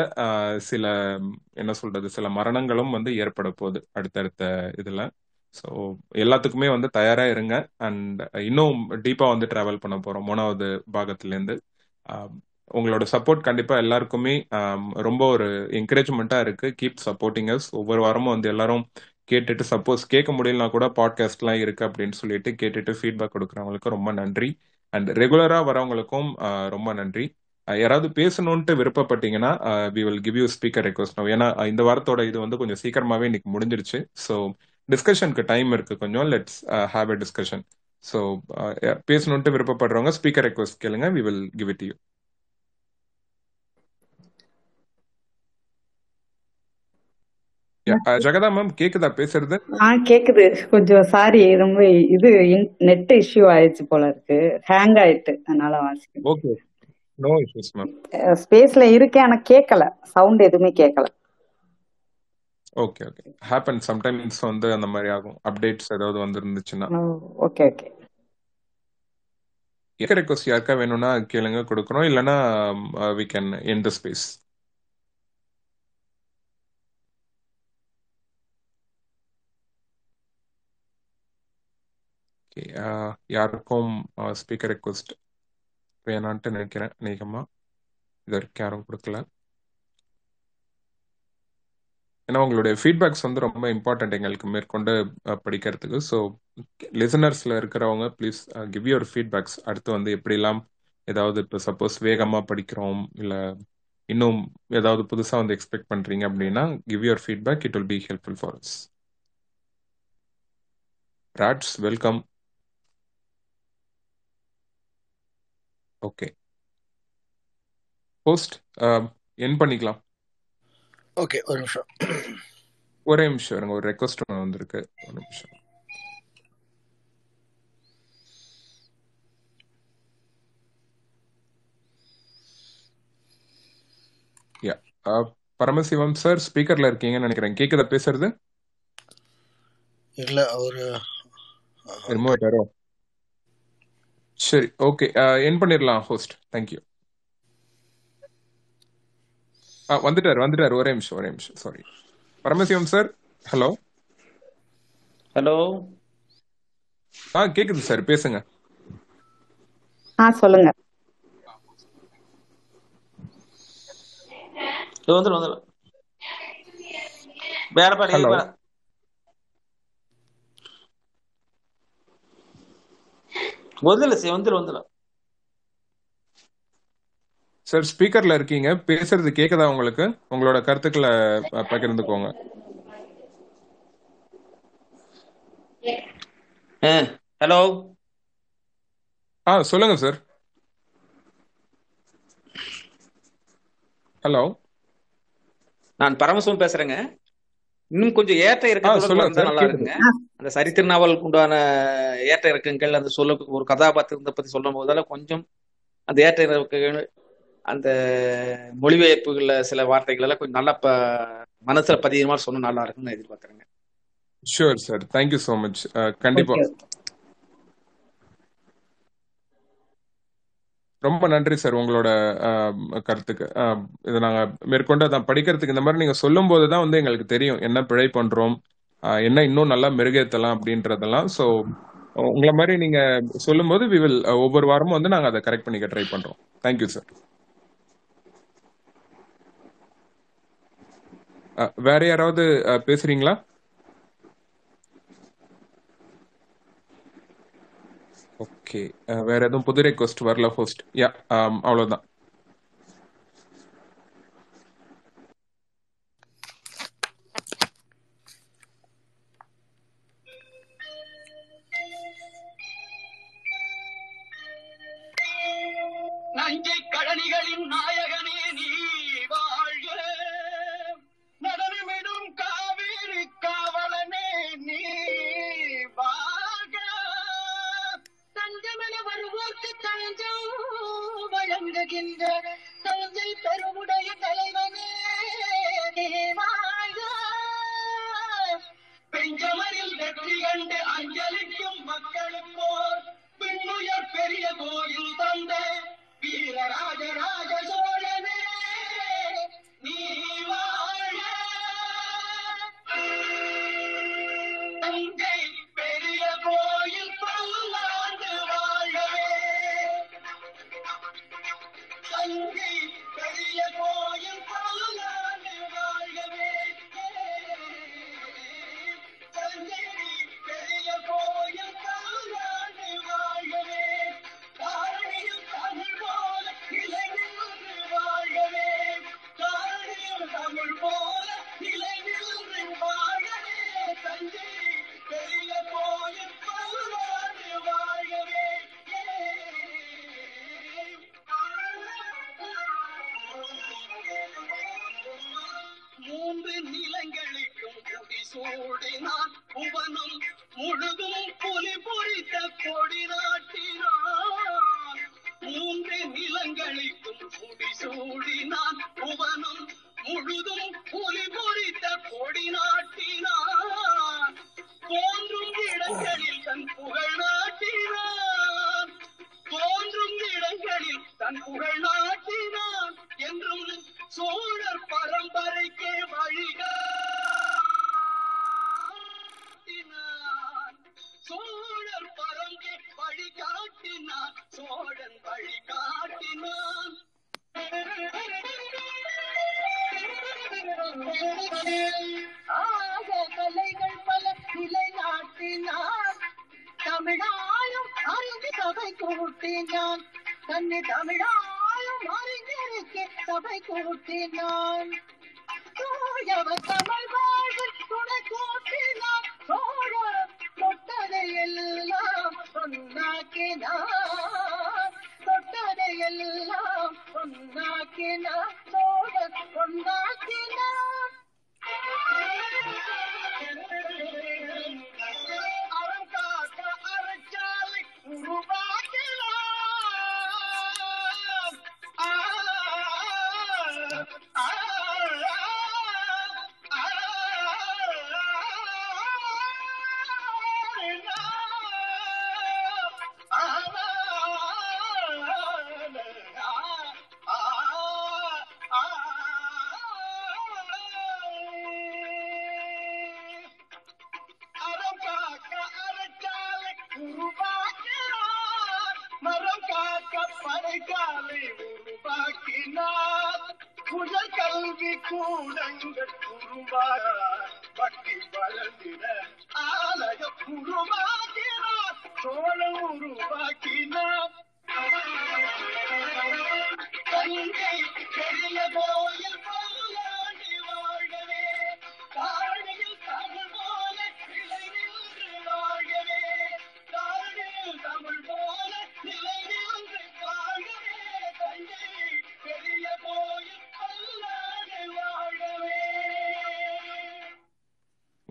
சில என்ன சொல்றது சில மரணங்களும் வந்து ஏற்பட போகுது அடுத்தடுத்த இதுல. ஸோ எல்லாத்துக்குமே வந்து தயாரா இருங்க. அண்ட் uh, இன்னும் டீப்பா வந்து டிராவல் பண்ண போறோம் மூணாவது பாகத்திலேருந்து. Um, உங்களோட சப்போர்ட் கண்டிப்பா எல்லாருக்குமே um, ரொம்ப ஒரு என்கரேஜ்மெண்ட்டா இருக்கு. கீப் சப்போர்ட்டிங் அஸ் ஒவ்வொரு வாரமும் வந்து எல்லாரும் கேட்டுட்டு சப்போஸ் கேட்க முடியலனா கூட பாட்காஸ்ட்லாம் இருக்கு அப்படின்னு சொல்லிட்டு கேட்டுட்டு ஃபீட்பேக் கொடுக்குறவங்களுக்கு ரொம்ப நன்றி. அண்ட் ரெகுலரா வரவங்களுக்கும் uh, ரொம்ப நன்றி. Uh, யாராவது பேசணும்ட்டு விருப்பப்பட்டீங்கன்னா we will give you speaker request ஏன்னா இந்த வாரத்தோட இது வந்து கொஞ்சம் சீக்கிரமாவே இன்னைக்கு முடிஞ்சிருச்சு. ஸோ டிஸ்கஷனுக்கு டைம் இருக்கு கொஞ்சம். Let's have a discussion so பேசணும்ட்டு விருப்பப்படுறவங்க ஸ்பீக்கர் ரெக்வஸ்ட் கேளுங்க. We will give it you Jagatha ma'am கேக்குதா பேசுறது? ஆ கேக்குது. கொஞ்சம் சாரி ரொம்ப இது நெட் இஷ்யூ ஆயிடுச்சு போல இருக்கு. ஹேங் ஆயிட்டு அதனால வாசிக்கிறேன். ஓகே நோ இஷ்யூஸ் மேம் ஸ்பேஸ்ல இருக்கேன் ஆனா கேட்கல சவுண்ட் எதுவுமே கேட்கல ஓகே ஓகே ஹேப்பன் சம்டைம்ஸ் வந்து அந்த மாதிரி ஆகும். அப்டேட்ஸ் ஏதாவது வந்து இருந்துச்சுன்னா ஓகே ஓகே ஏக்க ரெக்வஸ்ட் யாருக்கா வேணும்னா கேளுங்க கொடுக்குறோம் இல்லைன்னா we can end the space யாருக்கும் ஸ்பீக்கர் ரெக்வஸ்ட் வேணான்ட்டு நினைக்கிறேன் அநேகமா. இது வரைக்கும் யாரும் கொடுக்கல. ஏன்னா உங்களுடைய ஃபீட்பேக்ஸ் வந்து ரொம்ப இம்பார்ட்டன்ட் எங்களுக்கு மேற்கொண்டு படிக்கிறதுக்கு. ஸோ லிசனர்ஸ்ல இருக்கிறவங்க ப்ளீஸ் கிவ் யுவர் ஃபீட்பேக்ஸ் அடுத்து வந்து எப்படிலாம் ஏதாவது இப்போ சப்போஸ் வேகமாக படிக்கிறோம் இல்லை இன்னும் ஏதாவது புதுசாக வந்து எக்ஸ்பெக்ட் பண்ணுறீங்க அப்படின்னா give your feedback it will be helpful for us rats welcome okay postpone பண்ணிக்கலாம். ஓகே ஒரு நிமிஷம். ஒரே நிமிஷம் இருங்க ஒரு ரெக்வஸ்ட் ஒன்று வந்திருக்கு. ஒரு நிமிஷம். யா பரமசிவம் சார் ஸ்பீக்கர்ல இருக்கீங்கன்னு நினைக்கிறேன். கேக்குதா பேசுறது? இல்ல அவரு ரிமூவ் ஆயிட்டாரோ சரி ஓகே என் பண்ணிடலாம் ஹோஸ்ட் தேங்க்யூ வந்துட்டாரு வந்துட்டாரு. ஒரே நிமிஷம் ஒரே நிமிஷம். Sorry Paramasivam sir hello hello ஆ கேக்குது சார் பேசுங்க. ஆ சொல்லுங்க. வந்துடும் வந்துடும் வேற பாடு வந்துல சரி வந்துடும் வந்துடும் சார் ஸ்பீக்கர்ல இருக்கீங்க. பேசுறது கேக்குதா உங்களுக்கு? உங்களோட கருத்துக்களை பகிர்ந்துக்கோங்க. ஹலோ? ஆ சொல்லுங்க சார் ஹலோ? நான் பரமசிவம் பேசுறேங்க. இன்னும் கொஞ்சம் ஏற்ற இறக்கத்தோட நல்லா இருக்குங்க அந்த சரித்திர நாவலுக்கு உண்டான ஏற்ற இறக்கங்கள் அந்த சொல்ல ஒரு கதாபாத்திரத்தை பத்தி சொல்லும் போதெல்லாம் கொஞ்சம் அந்த ஏற்ற அந்த மொழிபெயர்ப்புகள்ல சில வார்த்தைகள் எல்லாம் கொஞ்சம் நல்லா ப மனசுல பதிகிற மாதிரி சொன்னா நல்லா இருக்கும்னு எதிர்பார்க்கறேங்க. Sure sir thank you so much கண்டிப்பா. ரொம்ப நன்றி சார் உங்களோட ஆம், கருத்துக்கு. ஆம், இதை நாங்க மேற்கொண்டு அதான் படிக்கிறதுக்கு இந்த மாதிரி நீங்க சொல்லும் போது தான் வந்து எங்களுக்கு தெரியும். என்ன பிழை பண்றோம்? என்ன இன்னும் நல்லா மெருகேத்தலாம் அப்படின்றதெல்லாம். ஸோ உங்களை மாதிரி நீங்க சொல்லும்போது வி வில் ஒவ்வொரு வாரமும் வந்து நாங்க அதை கரெக்ட் பண்ணிக்க ட்ரை பண்றோம். தேங்க்யூ சார் வேற யாராவது பேசுறீங்களா? ஓகே வேற எதுவும் புது ரெக்வஸ்ட் வரல ஹோஸ்ட் யா அவ்வளவுதான். ಕೋಗಿಲು ತಂದೆ ವೀರರಾಜರ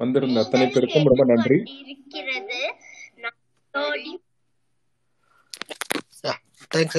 வந்திருந்த அத்தனை பேருக்கும் ரொம்ப நன்றி இருக்கிறது நாடோடி Yeah. Thanks